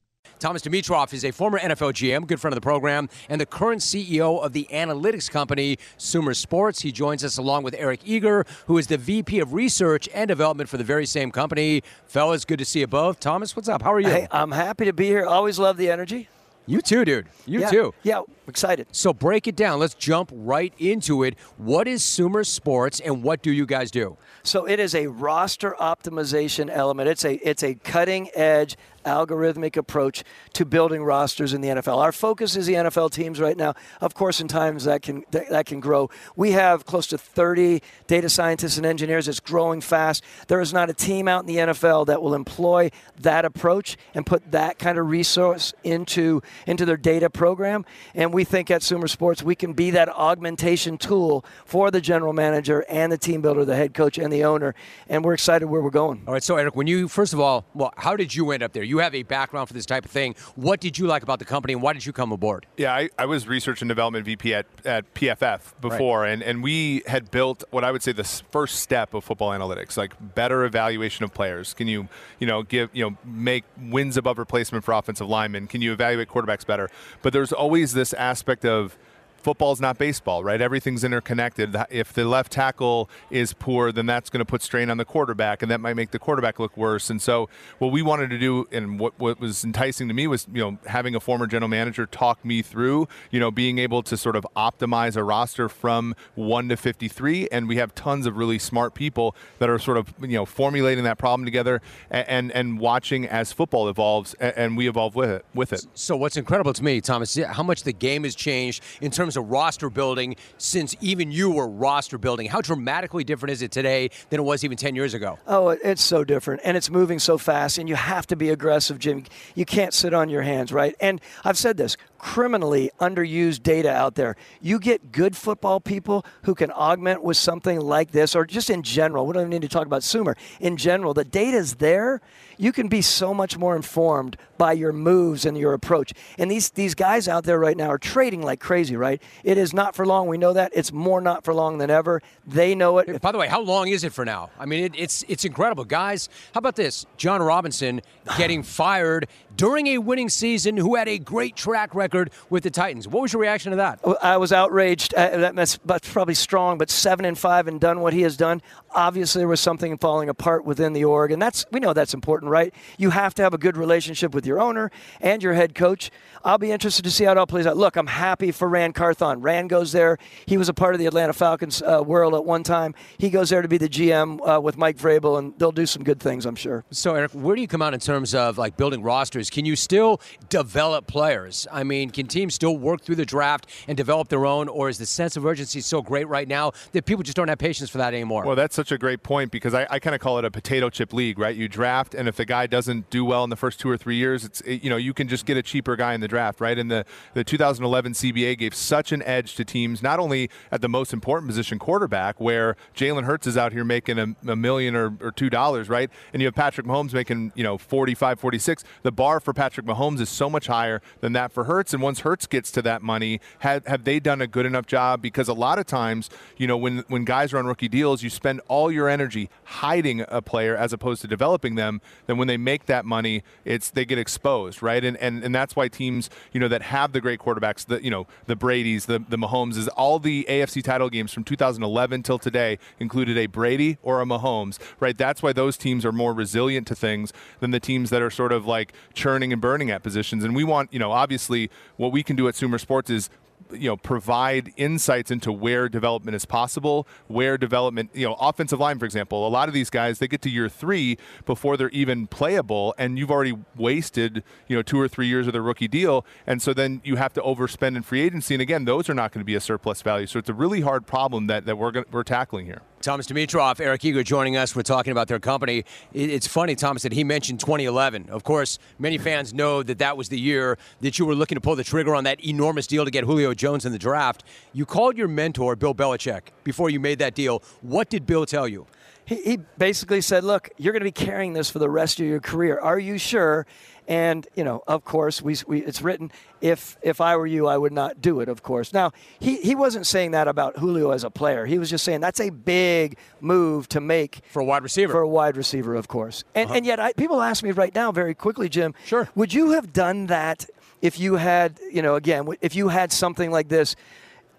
Thomas Dimitroff is a former NFL GM, good friend of the program, and the current CEO of the analytics company Sumer Sports. He joins us along with Eric Eager, who is the VP of Research and Development for the very same company. Fellas, good to see you both. Thomas, what's up? How are you? Hey, I'm happy to be here. Always love the energy. You too, dude. You yeah, too. Yeah, excited. So break it down. Let's jump right into it. What is Sumer Sports and what do you guys do? So it is a roster optimization element. It's a it's a cutting edge algorithmic approach to building rosters in the NFL. Our focus is the NFL teams right now. Of course, in times that can that, can grow. We have close to 30 data scientists and engineers. It's growing fast. There is not a team out in the NFL that will employ that approach and put that kind of resource into into their data program. And we think at Sumer Sports we can be that augmentation tool for the general manager and the team builder, the head coach and the owner. And we're excited where we're going. All right, so Eric, when you first of all, well, how did you end up there? You have a background for this type of thing. What did you like about the company, and why did you come aboard? Yeah, I, I was research and development VP at, at PFF before, and, and we had built what I would say the first step of football analytics, like better evaluation of players. Can you, you know, give, you know, make wins above replacement for offensive linemen? Can you evaluate quarterbacks better? But there's always this aspect of football's not baseball, right? Everything's interconnected. If the left tackle is poor, then that's going to put strain on the quarterback, and that might make the quarterback look worse. And so, what we wanted to do, and what, what was enticing to me, was you know having a former general manager talk me through, you know, being able to sort of optimize a roster from one to 53, and we have tons of really smart people that are sort of you know formulating that problem together and and, and watching as football evolves, and, and we evolve with it. With it. So what's incredible to me, Thomas, is how much the game has changed in terms of roster building since even you were roster building. How dramatically different is it today than it was even 10 years ago? Oh, it's so different, and it's moving so fast, and you have to be aggressive, Jim. You can't sit on your hands, right? And I've said this criminally underused data out there. You get good football people who can augment with something like this, or just in general. We don't even need to talk about Sumer. In general, the data is there. You can be so much more informed by your moves and your approach. And these these guys out there right now are trading like crazy, right? It is not for long. We know that. It's more not for long than ever. They know it. By the way, how long is it for now? I mean, it, it's it's incredible, guys. How about this? Jon Robinson [sighs] getting fired during a winning season, who had a great track record with the Titans. What was your reaction to that? I was outraged. Uh, that- that's, that's probably strong, but seven and five and done what he has done. Obviously, there was something falling apart within the org, and that's we know that's important, right? You have to have a good relationship with your owner and your head coach. I'll be interested to see how it all plays out. Look, I'm happy for Ran Carthon. Ran goes there. He was a part of the Atlanta Falcons uh, world at one time. He goes there to be the GM uh, with Mike Vrabel, and they'll do some good things, I'm sure. So, Eric, where do you come out in terms of like building rosters? can you still develop players? I mean, can teams still work through the draft and develop their own, or is the sense of urgency so great right now that people just don't have patience for that anymore? Well, that's such a great point because I, I kind of call it a potato chip league, right? You draft, and if the guy doesn't do well in the first two or three years, it's it, you know you can just get a cheaper guy in the draft, right? And the the 2011 CBA gave such an edge to teams, not only at the most important position, quarterback, where Jalen Hurts is out here making a, a million or, or two dollars, right? And you have Patrick Mahomes making you know 45, 46. The bar for Patrick Mahomes is so much higher than that for Hurts. And once Hurts gets to that money, have, have they done a good enough job? Because a lot of times, you know, when when guys are on rookie deals, you spend all your energy hiding a player as opposed to developing them. Then when they make that money, it's they get exposed, right? And and, and that's why teams, you know, that have the great quarterbacks, the you know, the Brady's, the the Mahomes, is all the AFC title games from 2011 till today included a Brady or a Mahomes, right? That's why those teams are more resilient to things than the teams that are sort of like churning and burning at positions. And we want, you know, obviously what we can do at Sumer Sports is you know provide insights into where development is possible where development you know offensive line for example a lot of these guys they get to year three before they're even playable and you've already wasted you know two or three years of their rookie deal and so then you have to overspend in free agency and again those are not going to be a surplus value. So it's a really hard problem that, that we're, gonna, we're tackling here Thomas Dimitroff, Eric Eager joining us. We're talking about their company. It's funny, Thomas, that he mentioned 2011. Of course, many fans know that that was the year that you were looking to pull the trigger on that enormous deal to get Julio Jones in the draft. You called your mentor, Bill Belichick, before you made that deal. What did Bill tell you? He, he basically said, Look, you're going to be carrying this for the rest of your career. Are you sure? And you know, of course, we, we, it's written. If if I were you, I would not do it. Of course. Now he he wasn't saying that about Julio as a player. He was just saying that's a big move to make for a wide receiver. For a wide receiver, of course. And uh-huh. and yet, I, people ask me right now, very quickly, Jim. Sure. Would you have done that if you had, you know, again, if you had something like this?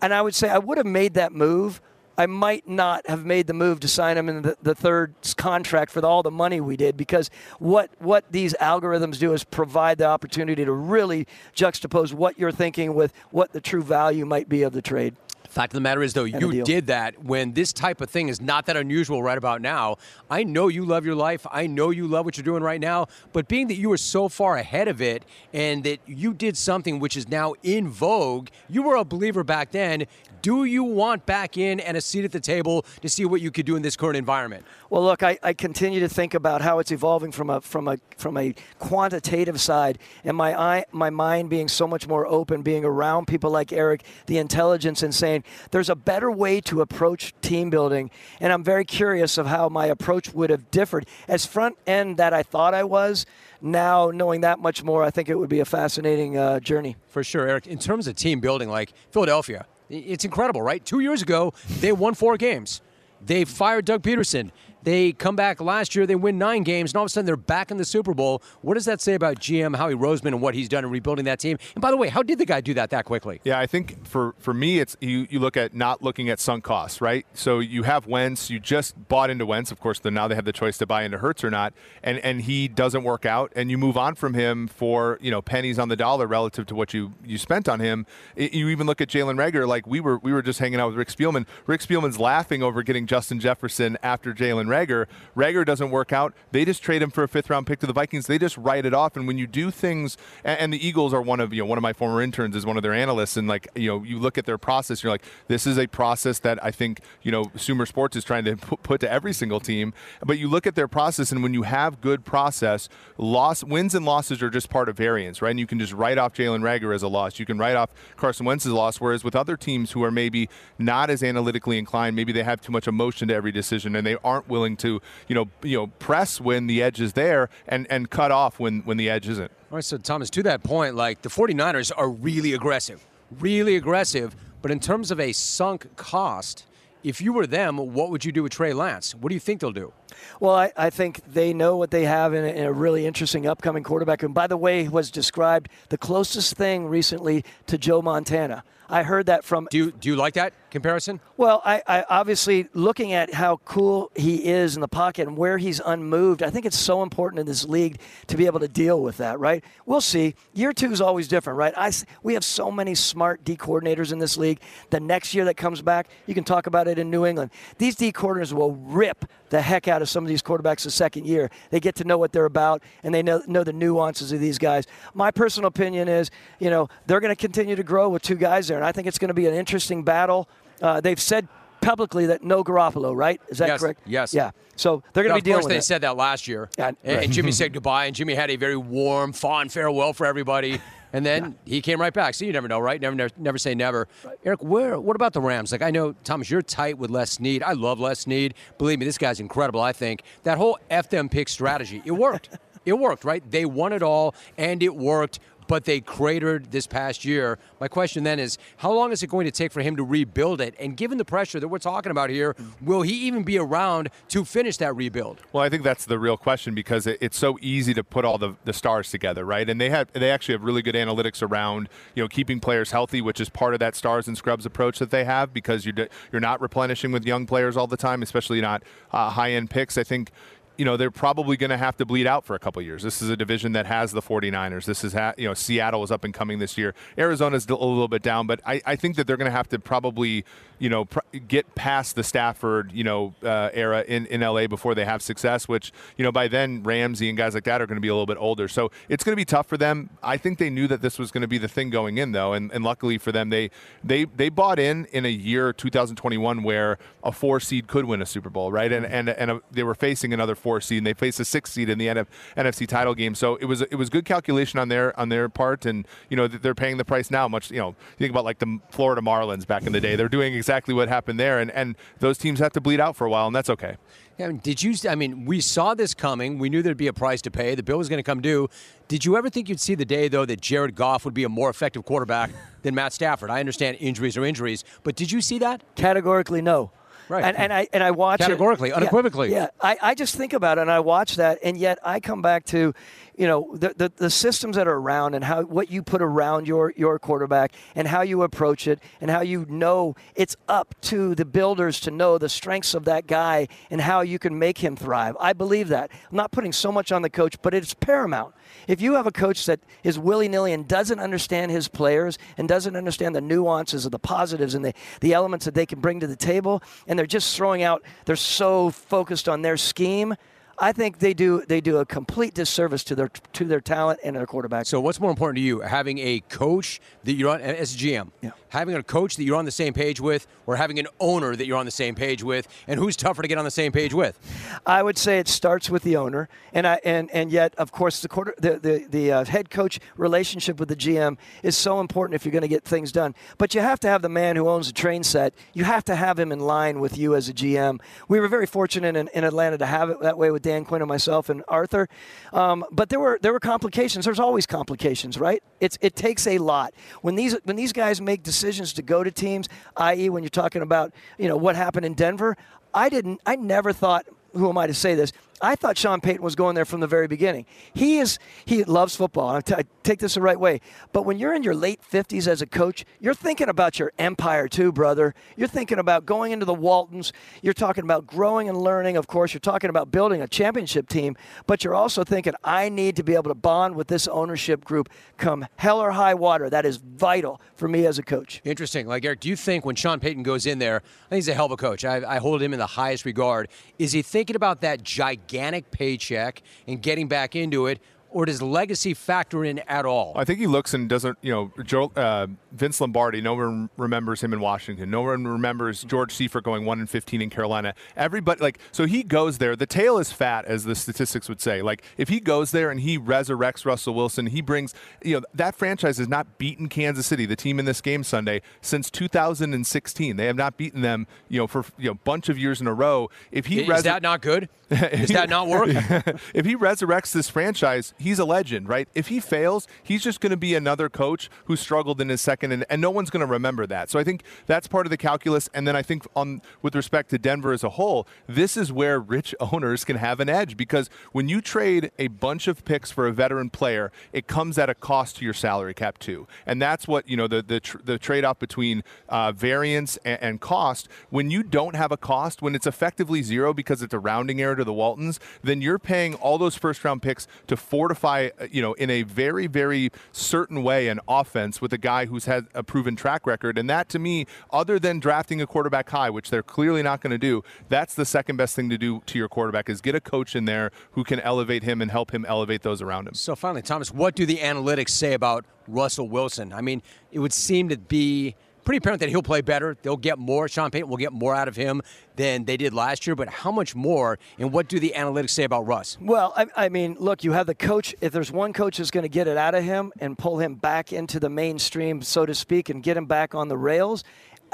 And I would say I would have made that move I might not have made the move to sign him in the, the third contract for the, all the money we did because what what these algorithms do is provide the opportunity to really juxtapose what you're thinking with what the true value might be of the trade. Fact of the matter is, though, you did that when this type of thing is not that unusual right about now. I know you love your life. I know you love what you're doing right now. But being that you were so far ahead of it and that you did something which is now in vogue, you were a believer back then. Do you want back in and a seat at the table to see what you could do in this current environment? Well, look, I, I continue to think about how it's evolving from a from a from a quantitative side, and my eye, my mind being so much more open, being around people like Eric, the intelligence, and saying there's a better way to approach team building, and I'm very curious of how my approach would have differed. As front end that I thought I was, now knowing that much more, I think it would be a fascinating uh, journey. For sure, Eric. In terms of team building, like Philadelphia it's incredible, right? Two years ago, they won four games. They fired Doug Pederson. They come back last year, they win nine games, and all of a sudden they're back in the Super Bowl. What does that say about GM Howie Roseman and what he's done in rebuilding that team? And by the way, how did the guy do that that quickly? Yeah, I think for, for me, it's you, you look at not looking at sunk costs, right? So you have Wentz, you just bought into Wentz. Of course, now they have the choice to buy into Hurts or not, and, and he doesn't work out, and you move on from him for you know pennies on the dollar relative to what you, you spent on him. It, you even look at Jalen Reagor, like we were we were just hanging out with Rick Spielman. Rick Spielman's laughing over getting Justin Jefferson after Jalen Reagor. Reagor doesn't work out, they just trade him for a fifth round pick to the Vikings. They just write it off. And when you do things, and, the Eagles are one of you know one of my former interns is one of their analysts, and like you know you look at their process, you're like this is a process that I think you know Sumer Sports is trying to put to every single team. But you look at their process, and when you have good process, loss wins and losses are just part of variance, right? And you can just write off Jalen Reagor as a loss. You can write off Carson Wentz's loss. Whereas with other teams who are maybe not as analytically inclined, maybe they have too much emotion to every decision, and they aren't willing to you know you know press when the edge is there and and cut off when when the edge isn't. All right, so Thomas, to that point, like the 49ers are really aggressive, really aggressive, but in terms of a sunk cost, if you were them, what would you do with Trey Lance? What do you think they'll do? Well, I, I think they know what they have in a, in a, really interesting upcoming quarterback, and by the way, was described the closest thing recently to Joe Montana. I heard that from. Do you, do you like that comparison? Well, I, I, obviously looking at how cool he is in the pocket and where he's unmoved. I think it's so important in this league to be able to deal with that. Right? We'll see. Year two is always different, right? I, we have so many smart D coordinators in this league. The next year that comes back, you can talk about it in New England. These D coordinators will rip the heck out of some of these quarterbacks the second year. They get to know what they're about and they know, know the nuances of these guys. My personal opinion is, you know, they're going to continue to grow with two guys there, and I think it's going to be an interesting battle. Uh, they've said publicly that no Garoppolo, right? Is that Yes, correct? yes. Yeah. So they're going to be dealing with Of course, they that. said that last year, Yeah, and, right. and Jimmy [laughs] said goodbye, and Jimmy had a very warm, fond farewell for everybody, and then he came right back. So you never know, right? Never, never, never say never. Eric, where? What about the Rams? Like I know, Thomas, you're tight with Les Snead. I love Les Snead. Believe me, this guy's incredible. I think that whole f them pick strategy, it worked. [laughs] it worked, right? They won it all, and it worked. But they cratered this past year. My question then is, how long is it going to take for him to rebuild it? And given the pressure that we're talking about here, will he even be around to finish that rebuild? Well, I think that's the real question because it, it's so easy to put all the, the stars together, right? And they have they actually have really good analytics around you know keeping players healthy, which is part of that stars and scrubs approach that they have because you're you're not replenishing with young players all the time, especially not uh, high end picks. I think you know they're probably going to have to bleed out for a couple years. This is a division that has the 49ers. This is ha- you know Seattle is up and coming this year. Arizona's a little bit down, but I, I think that they're going to have to probably you know pr- get past the Stafford you know uh, era in, in LA before they have success. Which you know by then Ramsey and guys like that are going to be a little bit older, so it's going to be tough for them. I think they knew that this was going to be the thing going in though, and, and luckily for them, they they they bought in in a year 2021 where a four seed could win a Super Bowl, right? And and and a, they were facing another four seed, and they faced a six seed in the NF, NFC title game. So it was it was good calculation on their on their part, and you know they're paying the price now. Much you know think about like the Florida Marlins back in the day, they're doing exactly what happened there, and and those teams have to bleed out for a while, and that's okay. Yeah, I mean, did you? I mean, we saw this coming. We knew there'd be a price to pay. The bill was going to come due. Did you ever think you'd see the day, though, that Jared Goff would be a more effective quarterback than Matt Stafford? I understand injuries are injuries, but did you see that? Categorically, no. Right. And, and I and I watch it- Categorically, Yeah, unequivocally. Yeah, I, I just think about it and I watch that, and yet I come back to, you know, the, the the systems that are around and how what you put around your your quarterback and how you approach it and how you know it's up to the builders to know the strengths of that guy and how you can make him thrive. I believe that. I'm not putting so much on the coach, but it's paramount. If you have a coach that is willy nilly and doesn't understand his players and doesn't understand the nuances of the positives and the, the elements that they can bring to the table, and they're just throwing out, they're so focused on their scheme. I think they do they do a complete disservice to their to their talent and their quarterback. So, what's more important to you, having a coach that you're on as a GM, Yeah. having a coach that you're on the same page with, or having an owner that you're on the same page with, and who's tougher to get on the same page with? I would say it starts with the owner, and I and and yet, of course, the quarter the the, the uh, head coach relationship with the GM is so important if you're going to get things done. But you have to have the man who owns the train set. You have to have him in line with you as a GM. We were very fortunate in, in Atlanta to have it that way with Dan Quinn and myself and Arthur. Um, but there were there were complications. There's always complications, right? It's it takes a lot when these when these guys make decisions to go to teams, i.e., when you're talking about you know what happened in Denver. I didn't. I never thought. Who am I to say this? I thought Sean Payton was going there from the very beginning. He is. He loves football. I, t- I take this the right way. But when you're in your late 50s as a coach, you're thinking about your empire too, brother. You're thinking about going into the Waltons. You're talking about growing and learning. Of course, you're talking about building a championship team. But you're also thinking, I need to be able to bond with this ownership group, come hell or high water. That is vital for me as a coach. Interesting. Like Eric, do you think when Sean Payton goes in there, I think he's a hell of a coach. I, I hold him in the highest regard. Is he thinking about that gigantic paycheck and getting back into it, or does legacy factor in at all? I think he looks and doesn't, you know, Joe, uh, Vince Lombardi. No one remembers him in Washington. No one remembers George Seifert going one and fifteen in Carolina. Everybody like so he goes there. The tail is fat, as the statistics would say. Like if he goes there and he resurrects Russell Wilson, he brings, you know, that franchise has not beaten Kansas City, the team in this game Sunday, since 2016. They have not beaten them, you know, for you know bunch of years in a row. If he is resur- that not good? [laughs] Does that not work? [laughs] if he resurrects this franchise, he's a legend, right? If he fails, he's just going to be another coach who struggled in his second, and, and no one's going to remember that. So I think that's part of the calculus. And then I think on with respect to Denver as a whole, this is where rich [laughs] owners can have an edge because when you trade a bunch of picks for a veteran player, it comes at a cost to your salary cap too, and that's what you know the the, tr- the trade off between uh, variance and, and cost. When you don't have a cost, when it's effectively zero because it's a rounding error to the Waltons, then you're paying all those first round picks to fortify, uh, you know, in a very, very certain way an offense with a guy who's had had a proven track record. And that, to me, other than drafting a quarterback high, which they're clearly not going to do, that's the second best thing to do to your quarterback is get a coach in there who can elevate him and help him elevate those around him. So finally, Thomas, what do the analytics say about Russell Wilson? I mean, it would seem to be pretty apparent that he'll play better. They'll get more. Sean Payton will get more out of him than they did last year. But how much more? And what do the analytics say about Russ? Well, I, I mean, look, you have the coach. If there's one coach that's going to get it out of him and pull him back into the mainstream, so to speak, and get him back on the rails,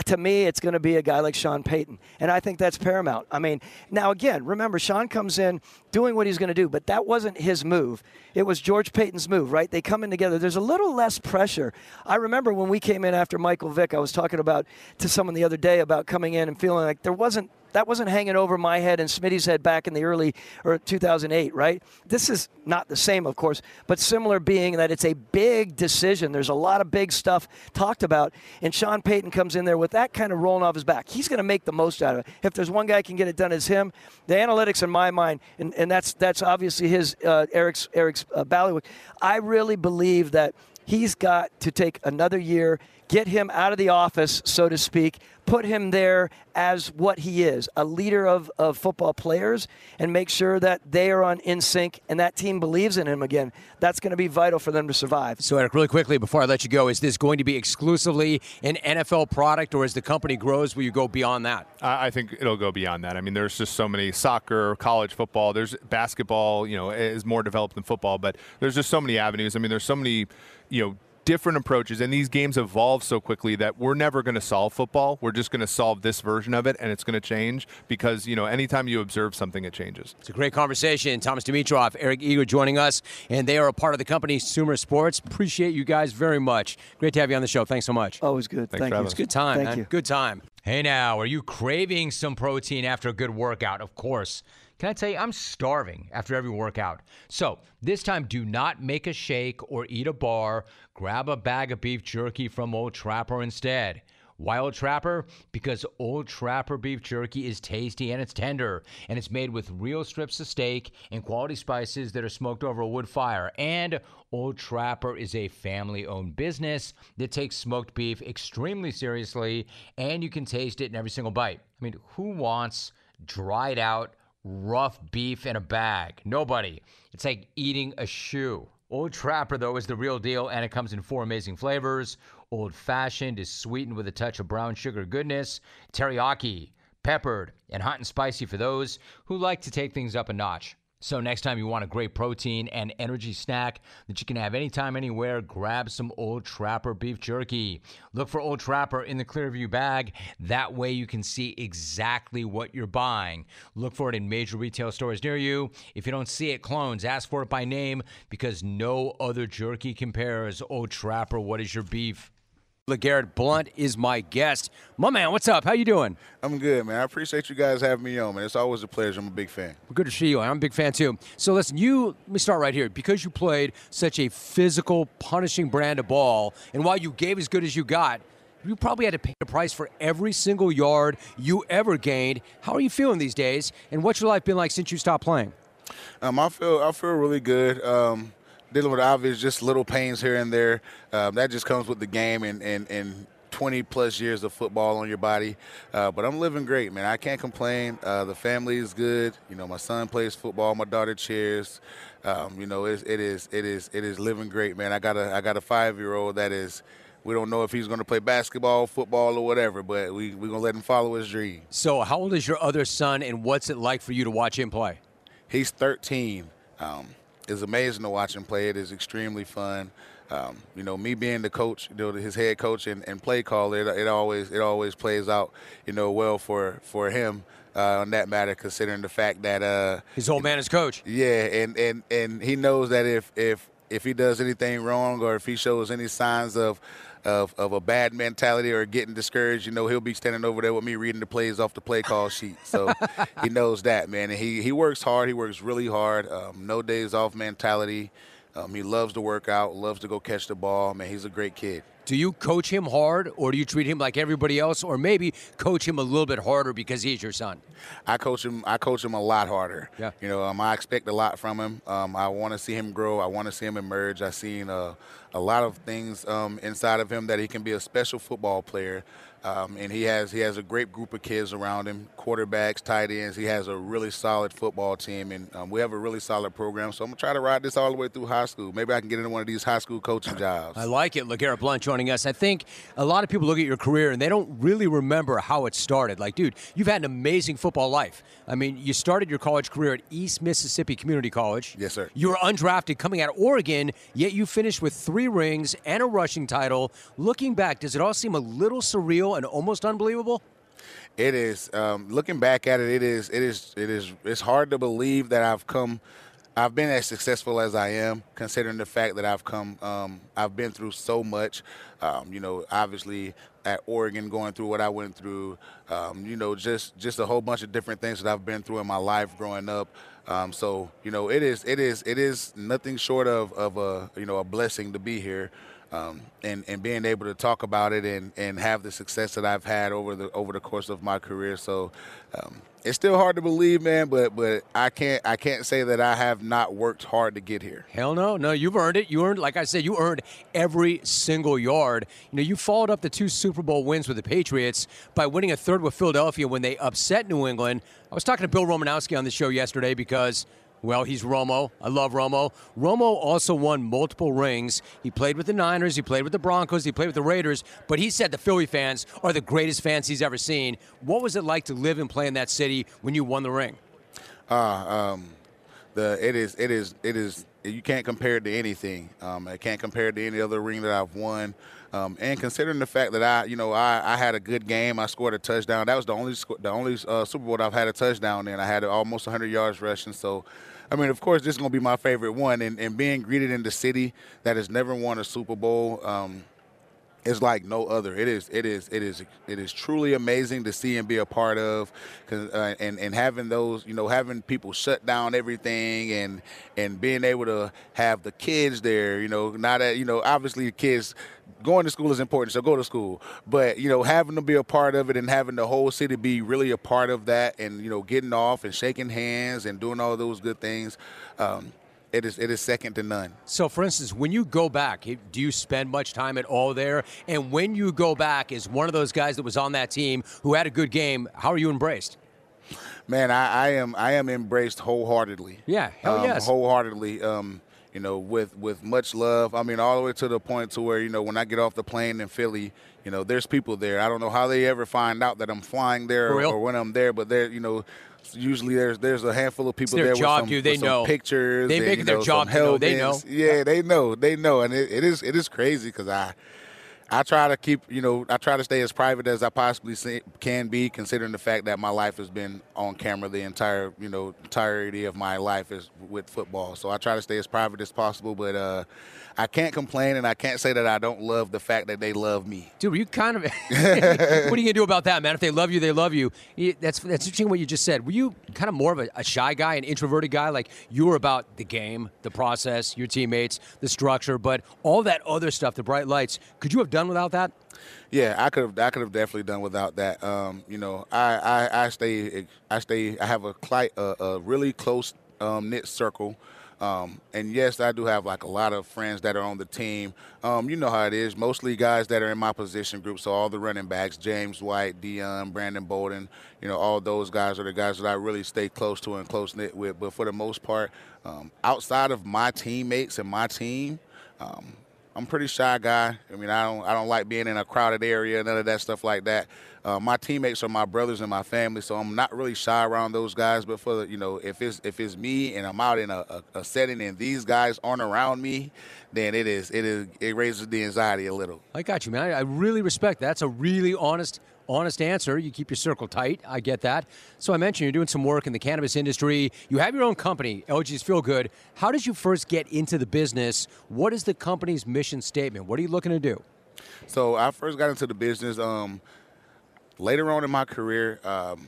to me, it's going to be a guy like Sean Payton. And I think that's paramount. I mean, now again, remember, Sean comes in doing what he's going to do, but that wasn't his move. It was George Paton's move, right? They come in together. There's a little less pressure. I remember when we came in after Michael Vick, I was talking about to someone the other day about coming in and feeling like there wasn't that wasn't hanging over my head and Smitty's head back in the early or 2008, right? This is not the same, of course, but similar being that it's a big decision. There's a lot of big stuff talked about, and Sean Payton comes in there with that kind of rolling off his back. He's going to make the most out of it. If there's one guy can get it done, it's him. The analytics, in my mind, and, and that's that's obviously his uh, Eric's Eric's uh, Ballywick. I really believe that he's got to take another year get him out of the office, so to speak, put him there as what he is a leader of, of football players, and make sure that they are on in sync and that team believes in him again. That's going to be vital for them to survive. So, Eric, really quickly before I let you go, is this going to be exclusively an NFL product, or as the company grows, will you go beyond that? I think it'll go beyond that. I mean, there's just so many soccer, college football, there's basketball, you know, is more developed than football, but there's just so many avenues. I mean, there's so many, you know, different approaches and these games evolve so quickly that we're never going to solve football. We're just going to solve this version of it and it's going to change because you know anytime you observe something it changes. It's a great conversation. Thomas dimitroff eric eager joining us and they are a part of the company sumer sports. Appreciate you guys very much. Great to have you on the show. Thanks so much. Always good. Thanks thank you. it's good time thank man. you. Good time. Hey now are you craving some protein after a good workout? Of course can I tell you, I'm starving after every workout. So this time, do not make a shake or eat a bar. Grab a bag of beef jerky from Old Trapper instead. Why Old Trapper? Because Old Trapper beef jerky is tasty and it's tender, and it's made with real strips of steak and quality spices that are smoked over a wood fire. And Old Trapper is a family owned business that takes smoked beef extremely seriously, and you can taste it in every single bite. I mean, who wants dried out, rough beef in a bag. Nobody. It's like eating a shoe. Old Trapper, though, is the real deal, and it comes in four amazing flavors. Old fashioned is sweetened with a touch of brown sugar goodness, teriyaki, peppered, and hot and spicy for those who like to take things up a notch. So, next time you want a great protein and energy snack that you can have anytime, anywhere, grab some Old Trapper beef jerky. Look for Old Trapper in the Clearview bag. That way you can see exactly what you're buying. Look for it in major retail stores near you. If you don't see it, clones, ask for it by name because no other jerky compares. Old Trapper, what is your beef? I'm good, man. I appreciate you guys having me on, man. It's always a pleasure. I'm a big fan. Well, good to see you. I'm a big fan too. So listen, you let me start right here. Because you played such a physical, punishing brand of ball, and while you gave as good as you got, you probably had to pay a price for every single yard you ever gained. How are you feeling these days? And what's your life been like since you stopped playing? Um, I feel I feel really good. Um, dealing with obvious just little pains here and there. Um, that just comes with the game and, and, and 20 plus years of football on your body. Uh, but I'm living great, man. I can't complain. Uh, the family is good. You know, my son plays football. My daughter cheers. Um, you know, it, it is it is it is living great, man. I got a I got a five year old that is. We don't know if he's going to play basketball, football, or whatever, but we we're gonna let him follow his dream. So, how old is your other son, and what's it like for you to watch him play? He's 13. Um, it's amazing to watch him play. It is extremely fun. Um, you know, me being the coach, you know, his head coach and, and play caller, it, it, always it always plays out, you know, well for for him uh, on that matter, considering the fact that uh, his old man is coach. Yeah, and and and he knows that if if if he does anything wrong or if he shows any signs of of, of a bad mentality or getting discouraged, you know, he'll be standing over there with me reading the plays off the play call sheet. So he [laughs] knows that, man. And he, he works hard. He works really hard. Um, no days off mentality. Um, he loves to work out, loves to go catch the ball. Man, he's a great kid. Do you coach him hard, or do you treat him like everybody else, or maybe coach him a little bit harder because he's your son? I coach him. I coach him a lot harder. Yeah. You know, um, I expect a lot from him. Um, I want to see him grow. I want to see him emerge. I've seen uh, a lot of things um, inside of him that he can be a special football player. Um, and he has he has a great group of kids around him, quarterbacks, tight ends. He has a really solid football team, and um, we have a really solid program. So I'm gonna try to ride this all the way through high school. Maybe I can get into one of these high school coaching jobs. I like it. LeGarrette Blunt joining us. I think a lot of people look at your career and they don't really remember how it started. Like, dude, you've had an amazing football life. I mean, you started your college career at East Mississippi Community College. Yes, sir. You were undrafted coming out of Oregon, yet you finished with three rings and a rushing title. Looking back, does it all seem a little surreal and almost unbelievable? It is. Um, looking back at it, it is. It is. It is. It's hard to believe that I've come. I've been as successful as I am, considering the fact that I've come. Um, I've been through so much. Um, you know, obviously at Oregon, going through what I went through. Um, you know, just just a whole bunch of different things that I've been through in my life growing up. Um, so you know, it is. It is. It is nothing short of of a you know a blessing to be here um, and and being able to talk about it and, and have the success that I've had over the over the course of my career. So um, it's still hard to believe, man. But but I can't I can't say that I have not worked hard to get here. Hell no, no, you've earned it. You earned, like I said, you earned every single yard. You know, you followed up the two Super Bowl wins with the Patriots by winning a third with Philadelphia when they upset New England. I was talking to Bill Romanowski on the show yesterday because well, he's Romo. I love Romo. Romo also won multiple rings. He played with the Niners, he played with the Broncos, he played with the Raiders, but he said the Philly fans are the greatest fans he's ever seen. What was it like to live and play in that city when you won the ring? Uh, um, the it is it is it is you can't compare it to anything. Um, I can't compare it to any other ring that I've won. Um, and considering the fact that I, you know, I, I had a good game, I scored a touchdown. That was the only the only uh, Super Bowl I've had a touchdown in. I had almost 100 yards rushing. So I mean, of course, this is going to be my favorite one. And, and being greeted in the city that has never won a Super Bowl um, is like no other. It is, it is, it is, it is truly amazing to see and be a part of. Uh, and and having those, you know, having people shut down everything and and being able to have the kids there. You know, not that you know, obviously kids going to school is important, so go to school. But you know, having to be a part of it and having the whole city be really a part of that, and you know, getting off and shaking hands and doing all those good things. Um, it is it is second to none. So, for instance, when you go back, do you spend much time at all there? And when you go back, is one of those guys that was on that team who had a good game? How are you embraced? Man, I, I am I am embraced wholeheartedly. Yeah, hell um, yes, wholeheartedly. Um, you know, with with much love. I mean, all the way to the point to where you know when I get off the plane in Philly, you know, there's people there. I don't know how they ever find out that I'm flying there or, or, when I'm there, but they're you know. Usually there's there's a handful of people there job, with some, dude. They with know. pictures. They make it know, their job to know. They know. Yeah, they know. They know, and it, it is it is crazy because I I try to keep, you know, I try to stay as private as I possibly can be, considering the fact that my life has been on camera the entire, you know, entirety of my life is with football. So I try to stay as private as possible, but uh, I can't complain and I can't say that I don't love the fact that they love me. Dude, you kind of. [laughs] [laughs] what are you gonna do about that, man? If they love you, they love you. That's that's interesting what you just said. Were you kind of more of a, a shy guy, an introverted guy? Like you were about the game, the process, your teammates, the structure, but all that other stuff, the bright lights. Could you have done without that? Yeah, I could have. I could have definitely done without that. Um, you know, I, I, I stay. I stay. I have a, a, a really close um, knit circle. Um, and yes, I do have like a lot of friends that are on the team. Um, you know how it is. Mostly guys that are in my position group. So all the running backs, James White, Dion, Brandon Bolden, you know, all those guys are the guys that I really stay close to and close knit with. But for the most part, um, outside of my teammates and my team, um, I'm pretty shy guy. I mean, I don't I don't like being in a crowded area, none of that stuff like that. Uh, my teammates are my brothers and my family, so I'm not really shy around those guys. But for you know, if it's if it's me and I'm out in a, a, a setting and these guys aren't around me, then it is it is it raises the anxiety a little. I got you, man. I, I really respect that. That's a really honest honest answer. You keep your circle tight. I get that. So I mentioned you're doing some work in the cannabis industry. You have your own company, LG's Feel Good. How did you first get into the business? What is the company's mission statement? What are you looking to do? So I first got into the business um, later on in my career. Um,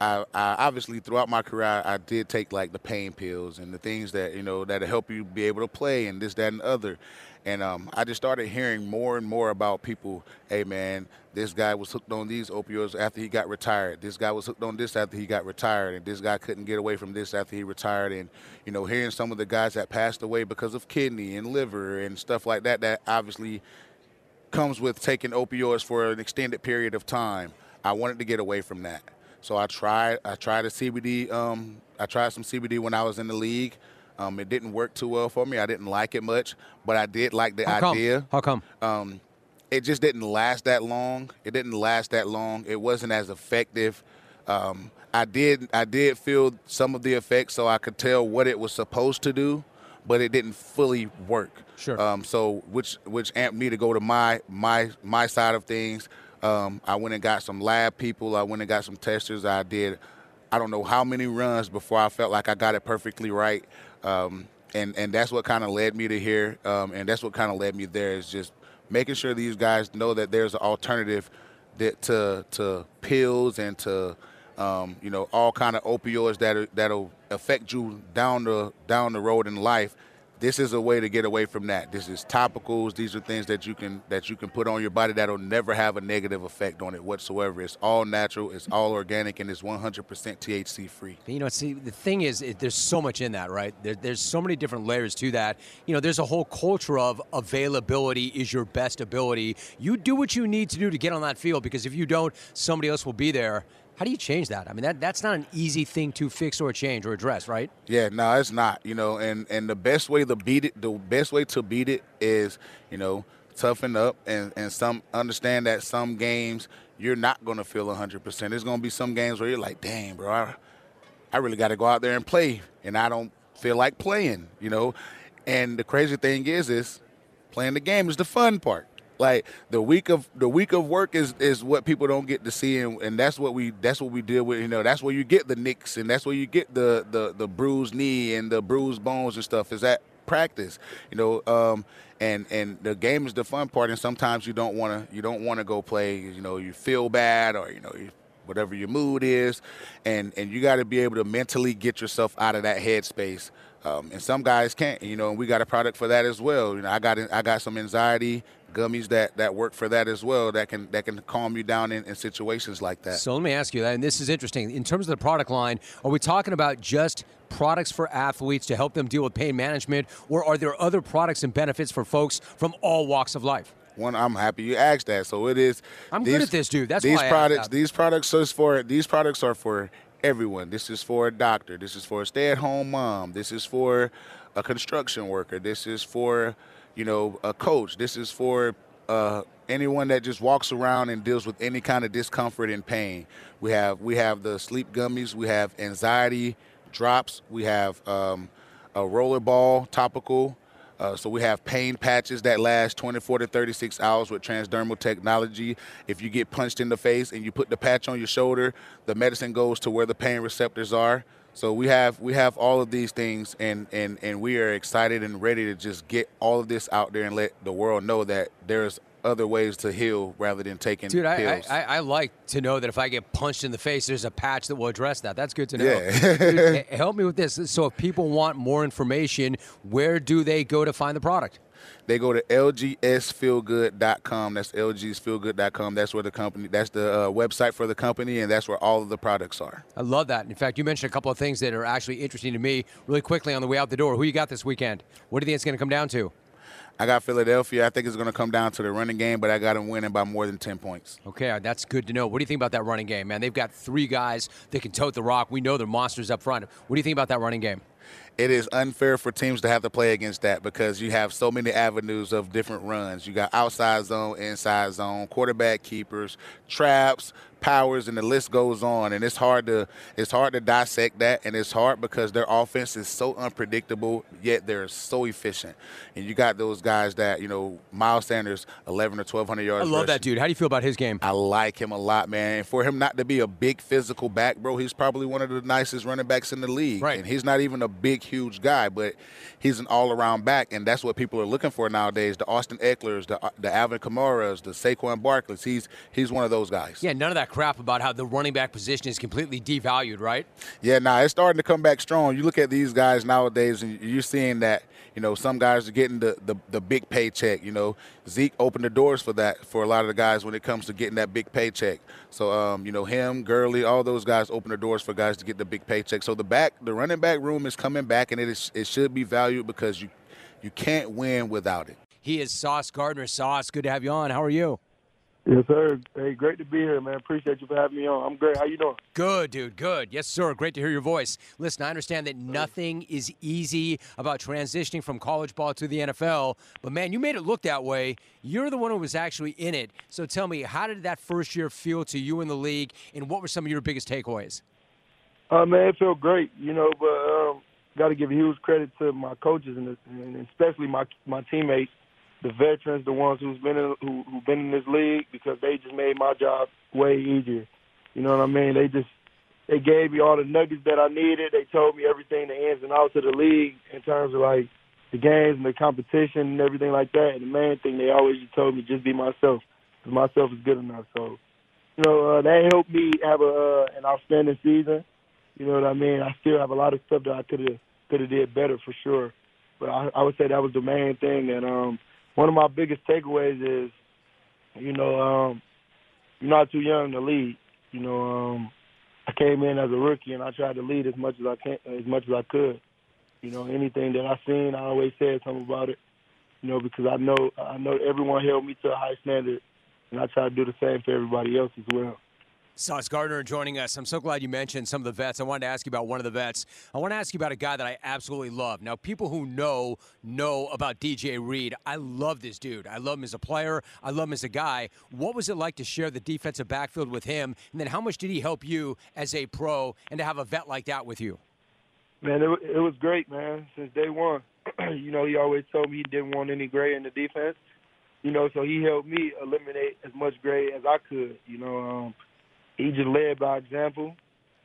I, I obviously throughout my career I, I did take like the pain pills and the things that you know that help you be able to play and this that and other. And um, I just started hearing more and more about people. Hey, man, this guy was hooked on these opioids after he got retired. This guy was hooked on this after he got retired, and this guy couldn't get away from this after he retired. And you know, hearing some of the guys that passed away because of kidney and liver and stuff like that, that obviously comes with taking opioids for an extended period of time. I wanted to get away from that, so I tried. I tried a CBD. Um, I tried some CBD when I was in the league. Um, it didn't work too well for me. I didn't like it much, but I did like the How idea. come? How come? Um, it just didn't last that long. It didn't last that long. It wasn't as effective. Um, I did I did feel some of the effects, so I could tell what it was supposed to do, but it didn't fully work. Sure. Um, so which which amped me to go to my my my side of things. Um, I went and got some lab people. I went and got some testers. I did I don't know how many runs before I felt like I got it perfectly right. Um, and and that's what kind of led me to here. Um, and that's what kind of led me there is just making sure these guys know that there's an alternative that to to pills and to um, you know all kind of opioids that that'll affect you down the down the road in life. This is a way to get away from that. This is topicals. These are things that you can that you can put on your body that'll never have a negative effect on it whatsoever. It's all natural. It's all organic, and it's 100% THC free. You know, see, the thing is, it, there's so much in that, right? There, there's so many different layers to that. You know, there's a whole culture of availability is your best ability. You do what you need to do to get on that field because if you don't, somebody else will be there. How do you change that? I mean, that, that's not an easy thing to fix or change or address, right? Yeah, no, it's not. You know, and and the best way to beat it, the best way to beat it is, you know, toughen up and and some understand that some games you're not going to feel 100%. There's going to be some games where you're like, "Damn, bro, I, I really got to go out there and play and I don't feel like playing," you know? And the crazy thing is is playing the game is the fun part. Like the week of the week of work is is what people don't get to see, and, and that's what we that's what we deal with. You know, that's where you get the nicks, and that's where you get the the the bruised knee and the bruised bones and stuff. Is at practice, you know. Um, and and the game is the fun part, and sometimes you don't want to you don't want to go play. You know, you feel bad, or you know, you, whatever your mood is, and and you got to be able to mentally get yourself out of that headspace. Um, and some guys can't, you know. And we got a product for that as well. You know, I got I got some anxiety gummies that that work for that as well that can that can calm you down in, in situations like that. So let me ask you that, and this is interesting. In terms of the product line, are we talking about just products for athletes to help them deal with pain management, or are there other products and benefits for folks from all walks of life? One, I'm happy you asked that. So it is. I'm these, good at this, dude. That's these why I products. These products is for these products are for everyone. This is for a doctor. This is for a stay-at-home mom. This is for a construction worker. This is for you know a coach. This is for uh, anyone that just walks around and deals with any kind of discomfort and pain. We have we have the sleep gummies. We have anxiety drops. We have um, a rollerball topical. Uh, so we have pain patches that last 24 to 36 hours with transdermal technology. If you get punched in the face and you put the patch on your shoulder, the medicine goes to where the pain receptors are. So we have we have all of these things, and and and we are excited and ready to just get all of this out there and let the world know that there's other ways to heal rather than taking Dude, I, pills. I, I, I like to know that if I get punched in the face, there's a patch that will address that. That's good to know. Yeah. Dude, [laughs] help me with this. So, if people want more information, where do they go to find the product? they go to lgsfeelgood.com. That's lgsfeelgood.com. That's where the company. That's the uh, website for the company, and that's where all of the products are. I love that. In fact, you mentioned a couple of things that are actually interesting to me really quickly on the way out the door. Who you got this weekend? What do you think it's going to come down to? I got Philadelphia. I think it's going to come down to the running game, but I got them winning by more than 10 points. Okay, uh, that's good to know. What do you think about that running game, man? They've got three guys that can tote the rock. We know they're monsters up front. What do you think about that running game? It is unfair for teams to have to play against that because you have so many avenues of different runs. You got outside zone, inside zone, quarterback keepers, traps, powers, and the list goes on. And it's hard to it's hard to dissect that, and it's hard because their offense is so unpredictable, yet they're so efficient. And you got those guys that you know, Miles Sanders, 11 or 1200 yards. I love that dude. How do you feel about his game? I like him a lot, man. And for him not to be a big physical back, bro, he's probably one of the nicest running backs in the league. Right. And he's not even a big, huge guy, but he's an all-around back, and that's what people are looking for nowadays. The Austin Ekeler's, the uh, the Alvin Kamara's, the Saquon Barkley's. He's he's one of those guys. Yeah, none of that crap about how the running back position is completely devalued, right? Yeah, now nah, it's starting to come back strong. You look at these guys nowadays, and you're seeing that you know some guys are getting the, the, the big paycheck. You know, Zeke opened the doors for that for a lot of the guys when it comes to getting that big paycheck. So um, you know him, Gurley, all those guys open the doors for guys to get the big paycheck. So the back, the running back room is coming back, and it is it should be valued because you you can't win without it. He is Sauce Gardner. Sauce, good to have you on. How are you? Yes, sir. Hey, great to be here, man. Appreciate you for having me on. I'm great. How you doing? Good, dude. Good. Yes, sir. Great to hear your voice. Listen, I understand that nothing is easy about transitioning from college ball to the NFL, but man, you made it look that way. You're the one who was actually in it. So tell me, how did that first year feel to you in the league, and what were some of your biggest takeaways? Uh, man, it felt great, you know, but um, got to give huge credit to my coaches and, and especially my my teammates the veterans, the ones who's been in, who who've been in this league, because they just made my job way easier. You know what I mean? They just they gave me all the nuggets that I needed. They told me everything, the ins and outs of the league in terms of like the games and the competition and everything like that. And the main thing they always just told me just be myself, because myself is good enough. So, you know, uh, that helped me have a uh, an outstanding season. You know what I mean? I still have a lot of stuff that I could have could have did better for sure, but I, I would say that was the main thing. And um, one of my biggest takeaways is, you know, um, you're not too young to lead. You know, um, I came in as a rookie and I tried to lead as much as I can, as much as I could. You know, anything that I seen, I always said something about it. You know, because I know I know everyone held me to a high standard, and I try to do the same for everybody else as well. Sauce Gardner joining us. I'm so glad you mentioned some of the vets. I wanted to ask you about one of the vets. I want to ask you about a guy that I absolutely love. Now, people who know know about DJ Reed. I love this dude. I love him as a player. I love him as a guy. What was it like to share the defensive backfield with him? And then how much did he help you as a pro and to have a vet like that with you? Man, it, it was great, man, since day one. [clears throat] you know, he always told me he didn't want any gray in the defense. You know, so he helped me eliminate as much gray as I could. You know, um, he just led by example,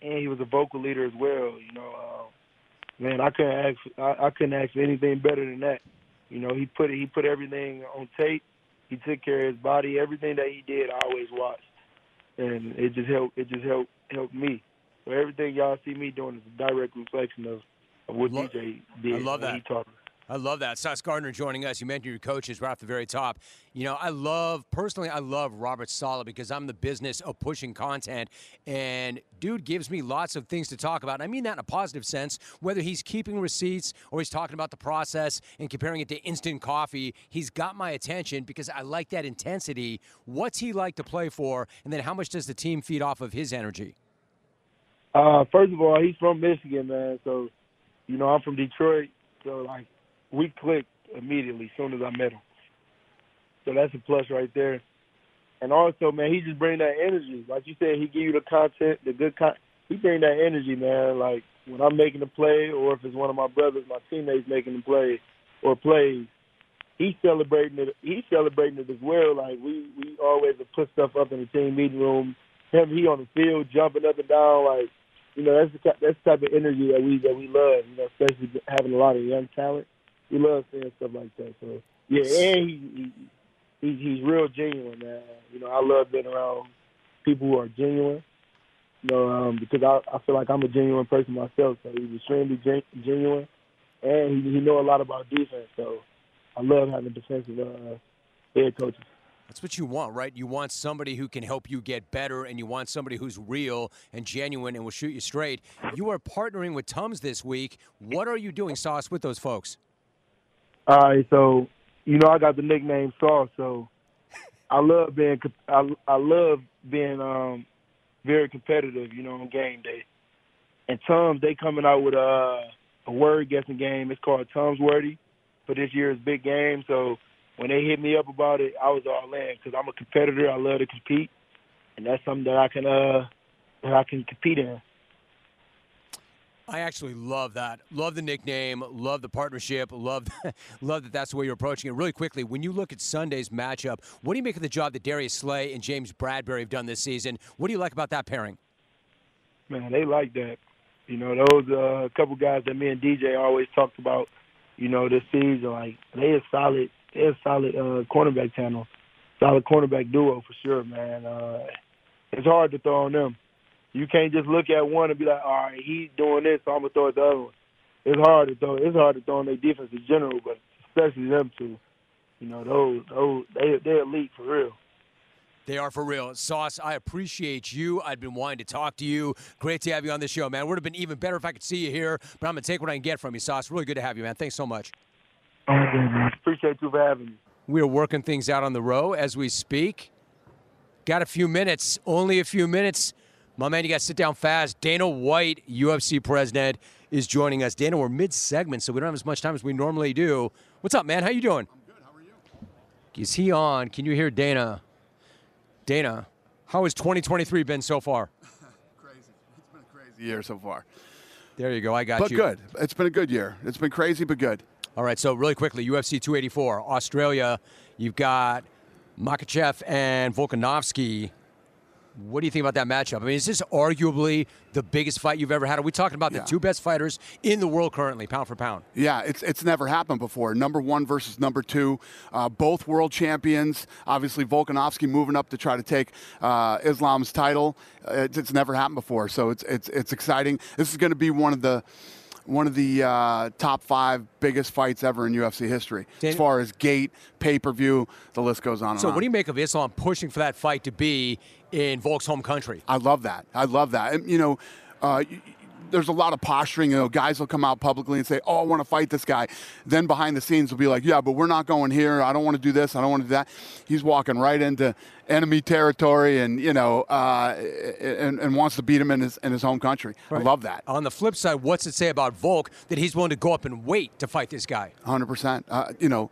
and he was a vocal leader as well. You know, uh, man, I couldn't ask I, I couldn't ask for anything better than that. You know, he put he put everything on tape. He took care of his body. Everything that he did, I always watched, and it just helped. It just helped helped me. So everything y'all see me doing is a direct reflection of, of what Lo- DJ did. I love that. He taught me. I love that. Sauce Gardner joining us. You mentioned your coaches right off the very top. You know, I love, personally, I love Robert Saleh because I'm the business of pushing content. And dude gives me lots of things to talk about. And I mean that in a positive sense, whether he's keeping receipts or he's talking about the process and comparing it to instant coffee. He's got my attention because I like that intensity. What's he like to play for? And then how much does the team feed off of his energy? Uh, first of all, he's from Michigan, man. So, you know, I'm from Detroit. So, like, we clicked immediately as soon as I met him. So that's a plus right there. And also, man, he just bring that energy. Like you said, he give you the content, the good con. He bring that energy, man. Like when I'm making a play, or if it's one of my brothers, my teammates making the play, or plays, he's celebrating it. He's celebrating it as well. Like we we always put stuff up in the team meeting room. Him, he on the field jumping up and down. Like you know, that's the that's the type of energy that we that we love. You know, especially having a lot of young talent we love saying stuff like that. So yeah, and he, he he's real genuine, man. You know, I love being around people who are genuine. You know, um, because I I feel like I'm a genuine person myself. So he's extremely gen- genuine, and he he know a lot about defense. So I love having defensive uh, head coaches. That's what you want, right? You want somebody who can help you get better, and you want somebody who's real and genuine and will shoot you straight. You are partnering with Tums this week. What are you doing, Sauce, with those folks? All right, so you know I got the nickname Sauce, so [laughs] I love being I, I love being um very competitive, you know, on game day. And Tums, they coming out with a a word guessing game. It's called Tums Wordy for this year's big game. So when they hit me up about it, I was all in because I'm a competitor. I love to compete, and that's something that I can uh that I can compete in. I actually love that. Love the nickname. Love the partnership. Love, [laughs] love that that's the way you're approaching it. Really quickly, when you look at Sunday's matchup, what do you make of the job that Darius Slay and James Bradberry have done this season? What do you like about that pairing? Man, they like that. You know, those uh, couple guys that me and DJ always talked about. You know, this season, like they a solid, they a solid uh, cornerback channel, solid cornerback duo for sure, man. Uh, it's hard to throw on them. You can't just look at one and be like, all right, he's doing this, so I'm gonna throw at the other one. It's hard to throw. It's hard to throw on their defense in general, but especially them two. You know, those those they they're elite for real. They are for real. Sauce, I appreciate you. I've been wanting to talk to you. Great to have you on the show, man. Would have been even better if I could see you here, but I'm going to take what I can get from you, Sauce. Really good to have you, man. Thanks so much. Okay. Appreciate you for having me. We are working things out on the row as we speak. Got a few minutes, only a few minutes. My man, you got to sit down fast. Dana White, UFC president, is joining us. Dana, we're mid-segment, so we don't have as much time as we normally do. What's up, man? How you doing? I'm good. How are you? Is he on? Can you hear Dana? Dana, how has 2023 been so far? [laughs] crazy. It's been a crazy year so far. There you go. I got but you. But good. It's been a good year. It's been crazy, but good. All right. So really quickly, UFC 284, Australia. You've got Makhachev and Volkanovski. What do you think about that matchup? I mean, is this arguably the biggest fight you've ever had? Are we talking about Yeah. the two best fighters in the world currently, pound for pound? Yeah, it's it's never happened before. Number one versus number two, uh, both world champions. Obviously, Volkanovski moving up to try to take uh, Islam's title. Uh, it's, it's never happened before, so it's it's it's exciting. This is going to be one of the one of the uh, top five biggest fights ever in UFC history, as far as gate, pay per view. The list goes on. And So, on. what do you make of Islam pushing for that fight to be in Volk's home country? I love that. I love that. And, you know, uh, there's a lot of posturing. You know, guys will come out publicly and say, "Oh, I want to fight this guy." Then behind the scenes, will be like, "Yeah, but we're not going here. I don't want to do this. I don't want to do that." He's walking right into enemy territory, and you know, uh, and, and wants to beat him in his in his home country. I love that. On the flip side, what's it say about Volk that he's willing to go up and wait to fight this guy? 100%. Uh, you know,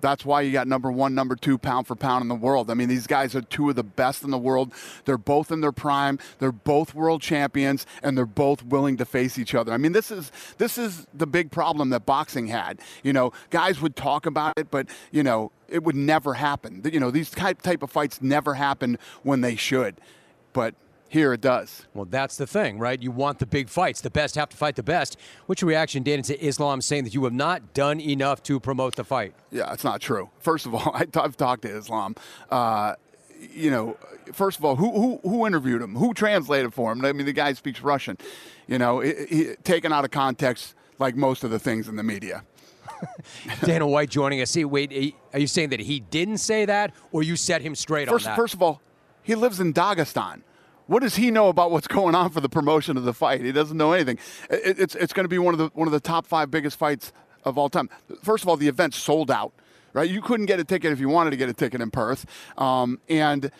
that's why you got number one, number two, pound for pound in the world. I mean, these guys are two of the best in the world. They're both in their prime. They're both world champions, and they're both willing to face each other. I mean, this is this is the big problem that boxing had. You know, guys would talk about it, but you know, it would never happen. You know, these type type of fights never happen when they should, but here it does. Well, that's the thing, right? You want the big fights. The best have to fight the best. What's your reaction, Dana, to Islam saying that you have not done enough to promote the fight? Yeah, it's not true. First of all, [laughs] I, have talked to Islam. Uh, you know, first of all, who, who who interviewed him? Who translated for him? I mean, the guy speaks Russian. You know, taken out of context, like most of the things in the media. [laughs] Dana White joining us. See, wait, are you saying that he didn't say that, or you set him straight First, on that? first of all, he lives in Dagestan. What does he know about what's going on for the promotion of the fight? He doesn't know anything. It, it's it's going to be one of the one of the top five biggest fights of all time. First of all, the event sold out. Right, you couldn't get a ticket if you wanted to get a ticket in Perth, um, and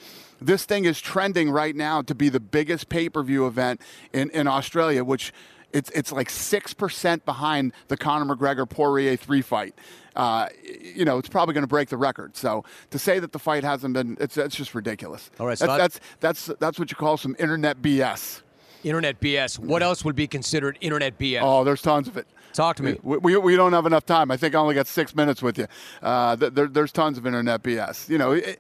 this thing is trending right now to be the biggest pay-per-view event in, in Australia, which it's it's like six percent behind the Conor McGregor Poirier three fight. Uh, you know, it's probably going to break the record. So to say that the fight hasn't been, it's it's just ridiculous. All right, so that's, that's that's that's what you call some internet BS. Internet BS. What else would be considered internet BS? Oh, there's tons of it. Talk to me. We, we, we don't have enough time. I think I only got six minutes with you. Uh, th- there, there's tons of internet BS. You know, i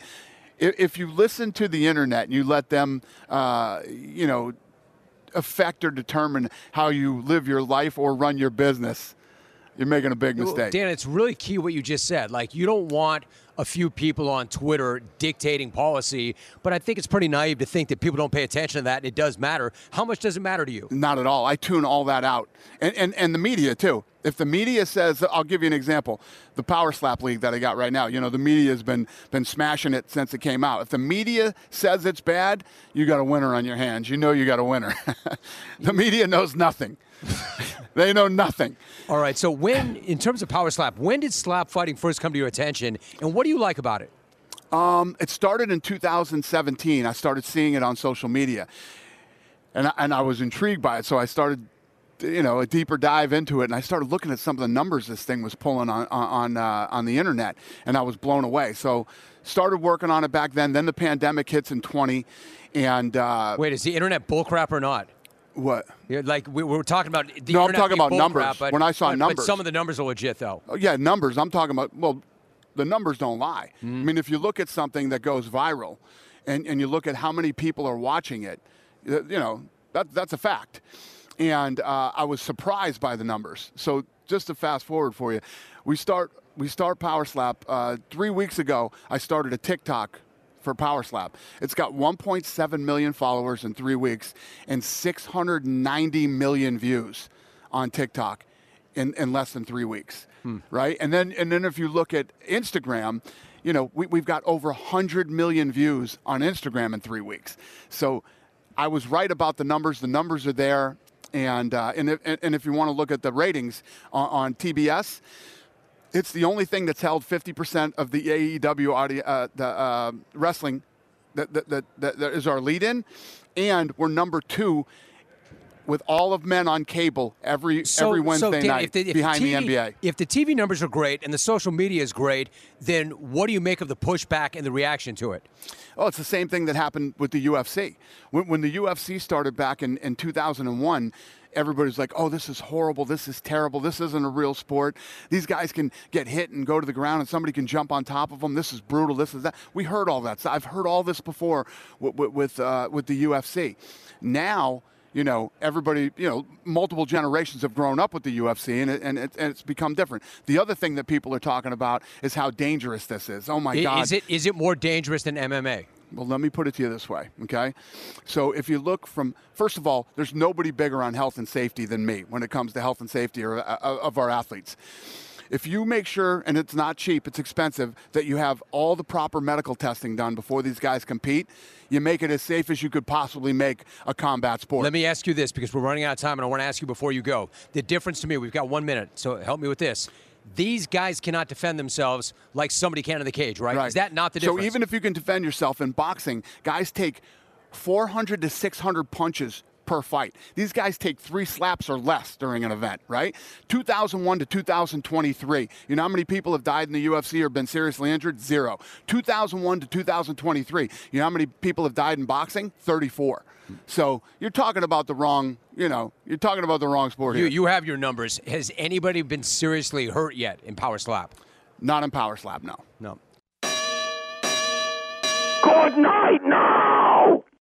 if you listen to the internet and you let them, uh, you know, affect or determine how you live your life or run your business, you're making a big mistake. Dan, it's really key what you just said. Like, you don't want a few people on Twitter dictating policy, but I think it's pretty naive to think that people don't pay attention to that and it does matter. How much does it matter to you? Not at all. I tune all that out. And, and, and the media, too. If the media says, I'll give you an example, the Power Slap League that I got right now, you know, the media has been, been smashing it since it came out. If the media says it's bad, you got a winner on your hands. You know you got a winner. [laughs] the media knows nothing. [laughs] they know nothing. All right. So, when, in terms of Power Slap, when did slap fighting first come to your attention, and what do you like about it? Um, it started in 2017. I started seeing it on social media, and I, and I was intrigued by it. So I started, you know, a deeper dive into it, and I started looking at some of the numbers this thing was pulling on on uh, on the internet, and I was blown away. So started working on it back then. Then the pandemic hits in 20, and uh, Wait, is the internet bullcrap or not? What? Yeah, like we, we were talking about the No, I'm talking about numbers. bullcrap, but- When I saw but- numbers. but some of the numbers are legit, though. Oh, yeah, numbers. I'm talking about, well, the numbers don't lie. I mean, if you look at something that goes viral and, and you look at how many people are watching it, you know, that, that's a fact. And uh, I was surprised by the numbers. So just to fast forward for you, we start, we start Power Slap. Uh, three weeks ago, I started a TikTok for Power Slap. It's got 1.7 million followers in three weeks and 690 million views on TikTok in, in less than three weeks, right? And then and then if you look at Instagram, you know we, we've got over 100 million views on Instagram in three weeks. So I was right about the numbers. The numbers are there. And, uh, and, if, and if you want to look at the ratings on, on TBS, it's the only thing that's held 50% of the AEW audio, uh, the uh, wrestling that, that, that, that, that is our lead in. And we're number two with all of men on cable every every Wednesday Dan, night if the, if behind the, the, TV, NBA. If the TV numbers are great and the social media is great, then what do you make of the pushback and the reaction to it? Oh, it's the same thing that happened with the UFC. When, when the UFC started back in, in 2001, everybody's like, oh, this is horrible. This is terrible. This isn't a real sport. These guys can get hit and go to the ground and somebody can jump on top of them. This is brutal. This is that. We heard all that. So I've heard all this before with, with, with, uh, with the UFC. Now, you know, everybody, you know, multiple generations have grown up with the UFC and, it, and, it, and it's become different. The other thing that people are talking about is how dangerous this is. Oh, my God. Is it is it more dangerous than MMA? Well, let me put it to you this way, okay? So if you look from, first of all, there's nobody bigger on health and safety than me when it comes to health and safety or, uh, of our athletes. If you make sure, and it's not cheap, it's expensive, that you have all the proper medical testing done before these guys compete, you make it as safe as you could possibly make a combat sport. Let me ask you this because we're running out of time, and I want to ask you before you go. The difference to me, we've got one minute, so help me with this. These guys cannot defend themselves like somebody can in the cage, right? Is that not the difference? So even if you can defend yourself in boxing, guys take 400 to 600 punches per fight. These guys take three slaps or less during an event, right? 2001 to 2023. You know how many people have died in the UFC or been seriously injured? Zero. 2001 to 2023. You know how many people have died in boxing? 34. So you're talking about the wrong, you know, you're talking about the wrong sport you, here. you have your numbers. Has anybody been seriously hurt yet in Power Slap? Not in Power Slap, no. No. Good night, night.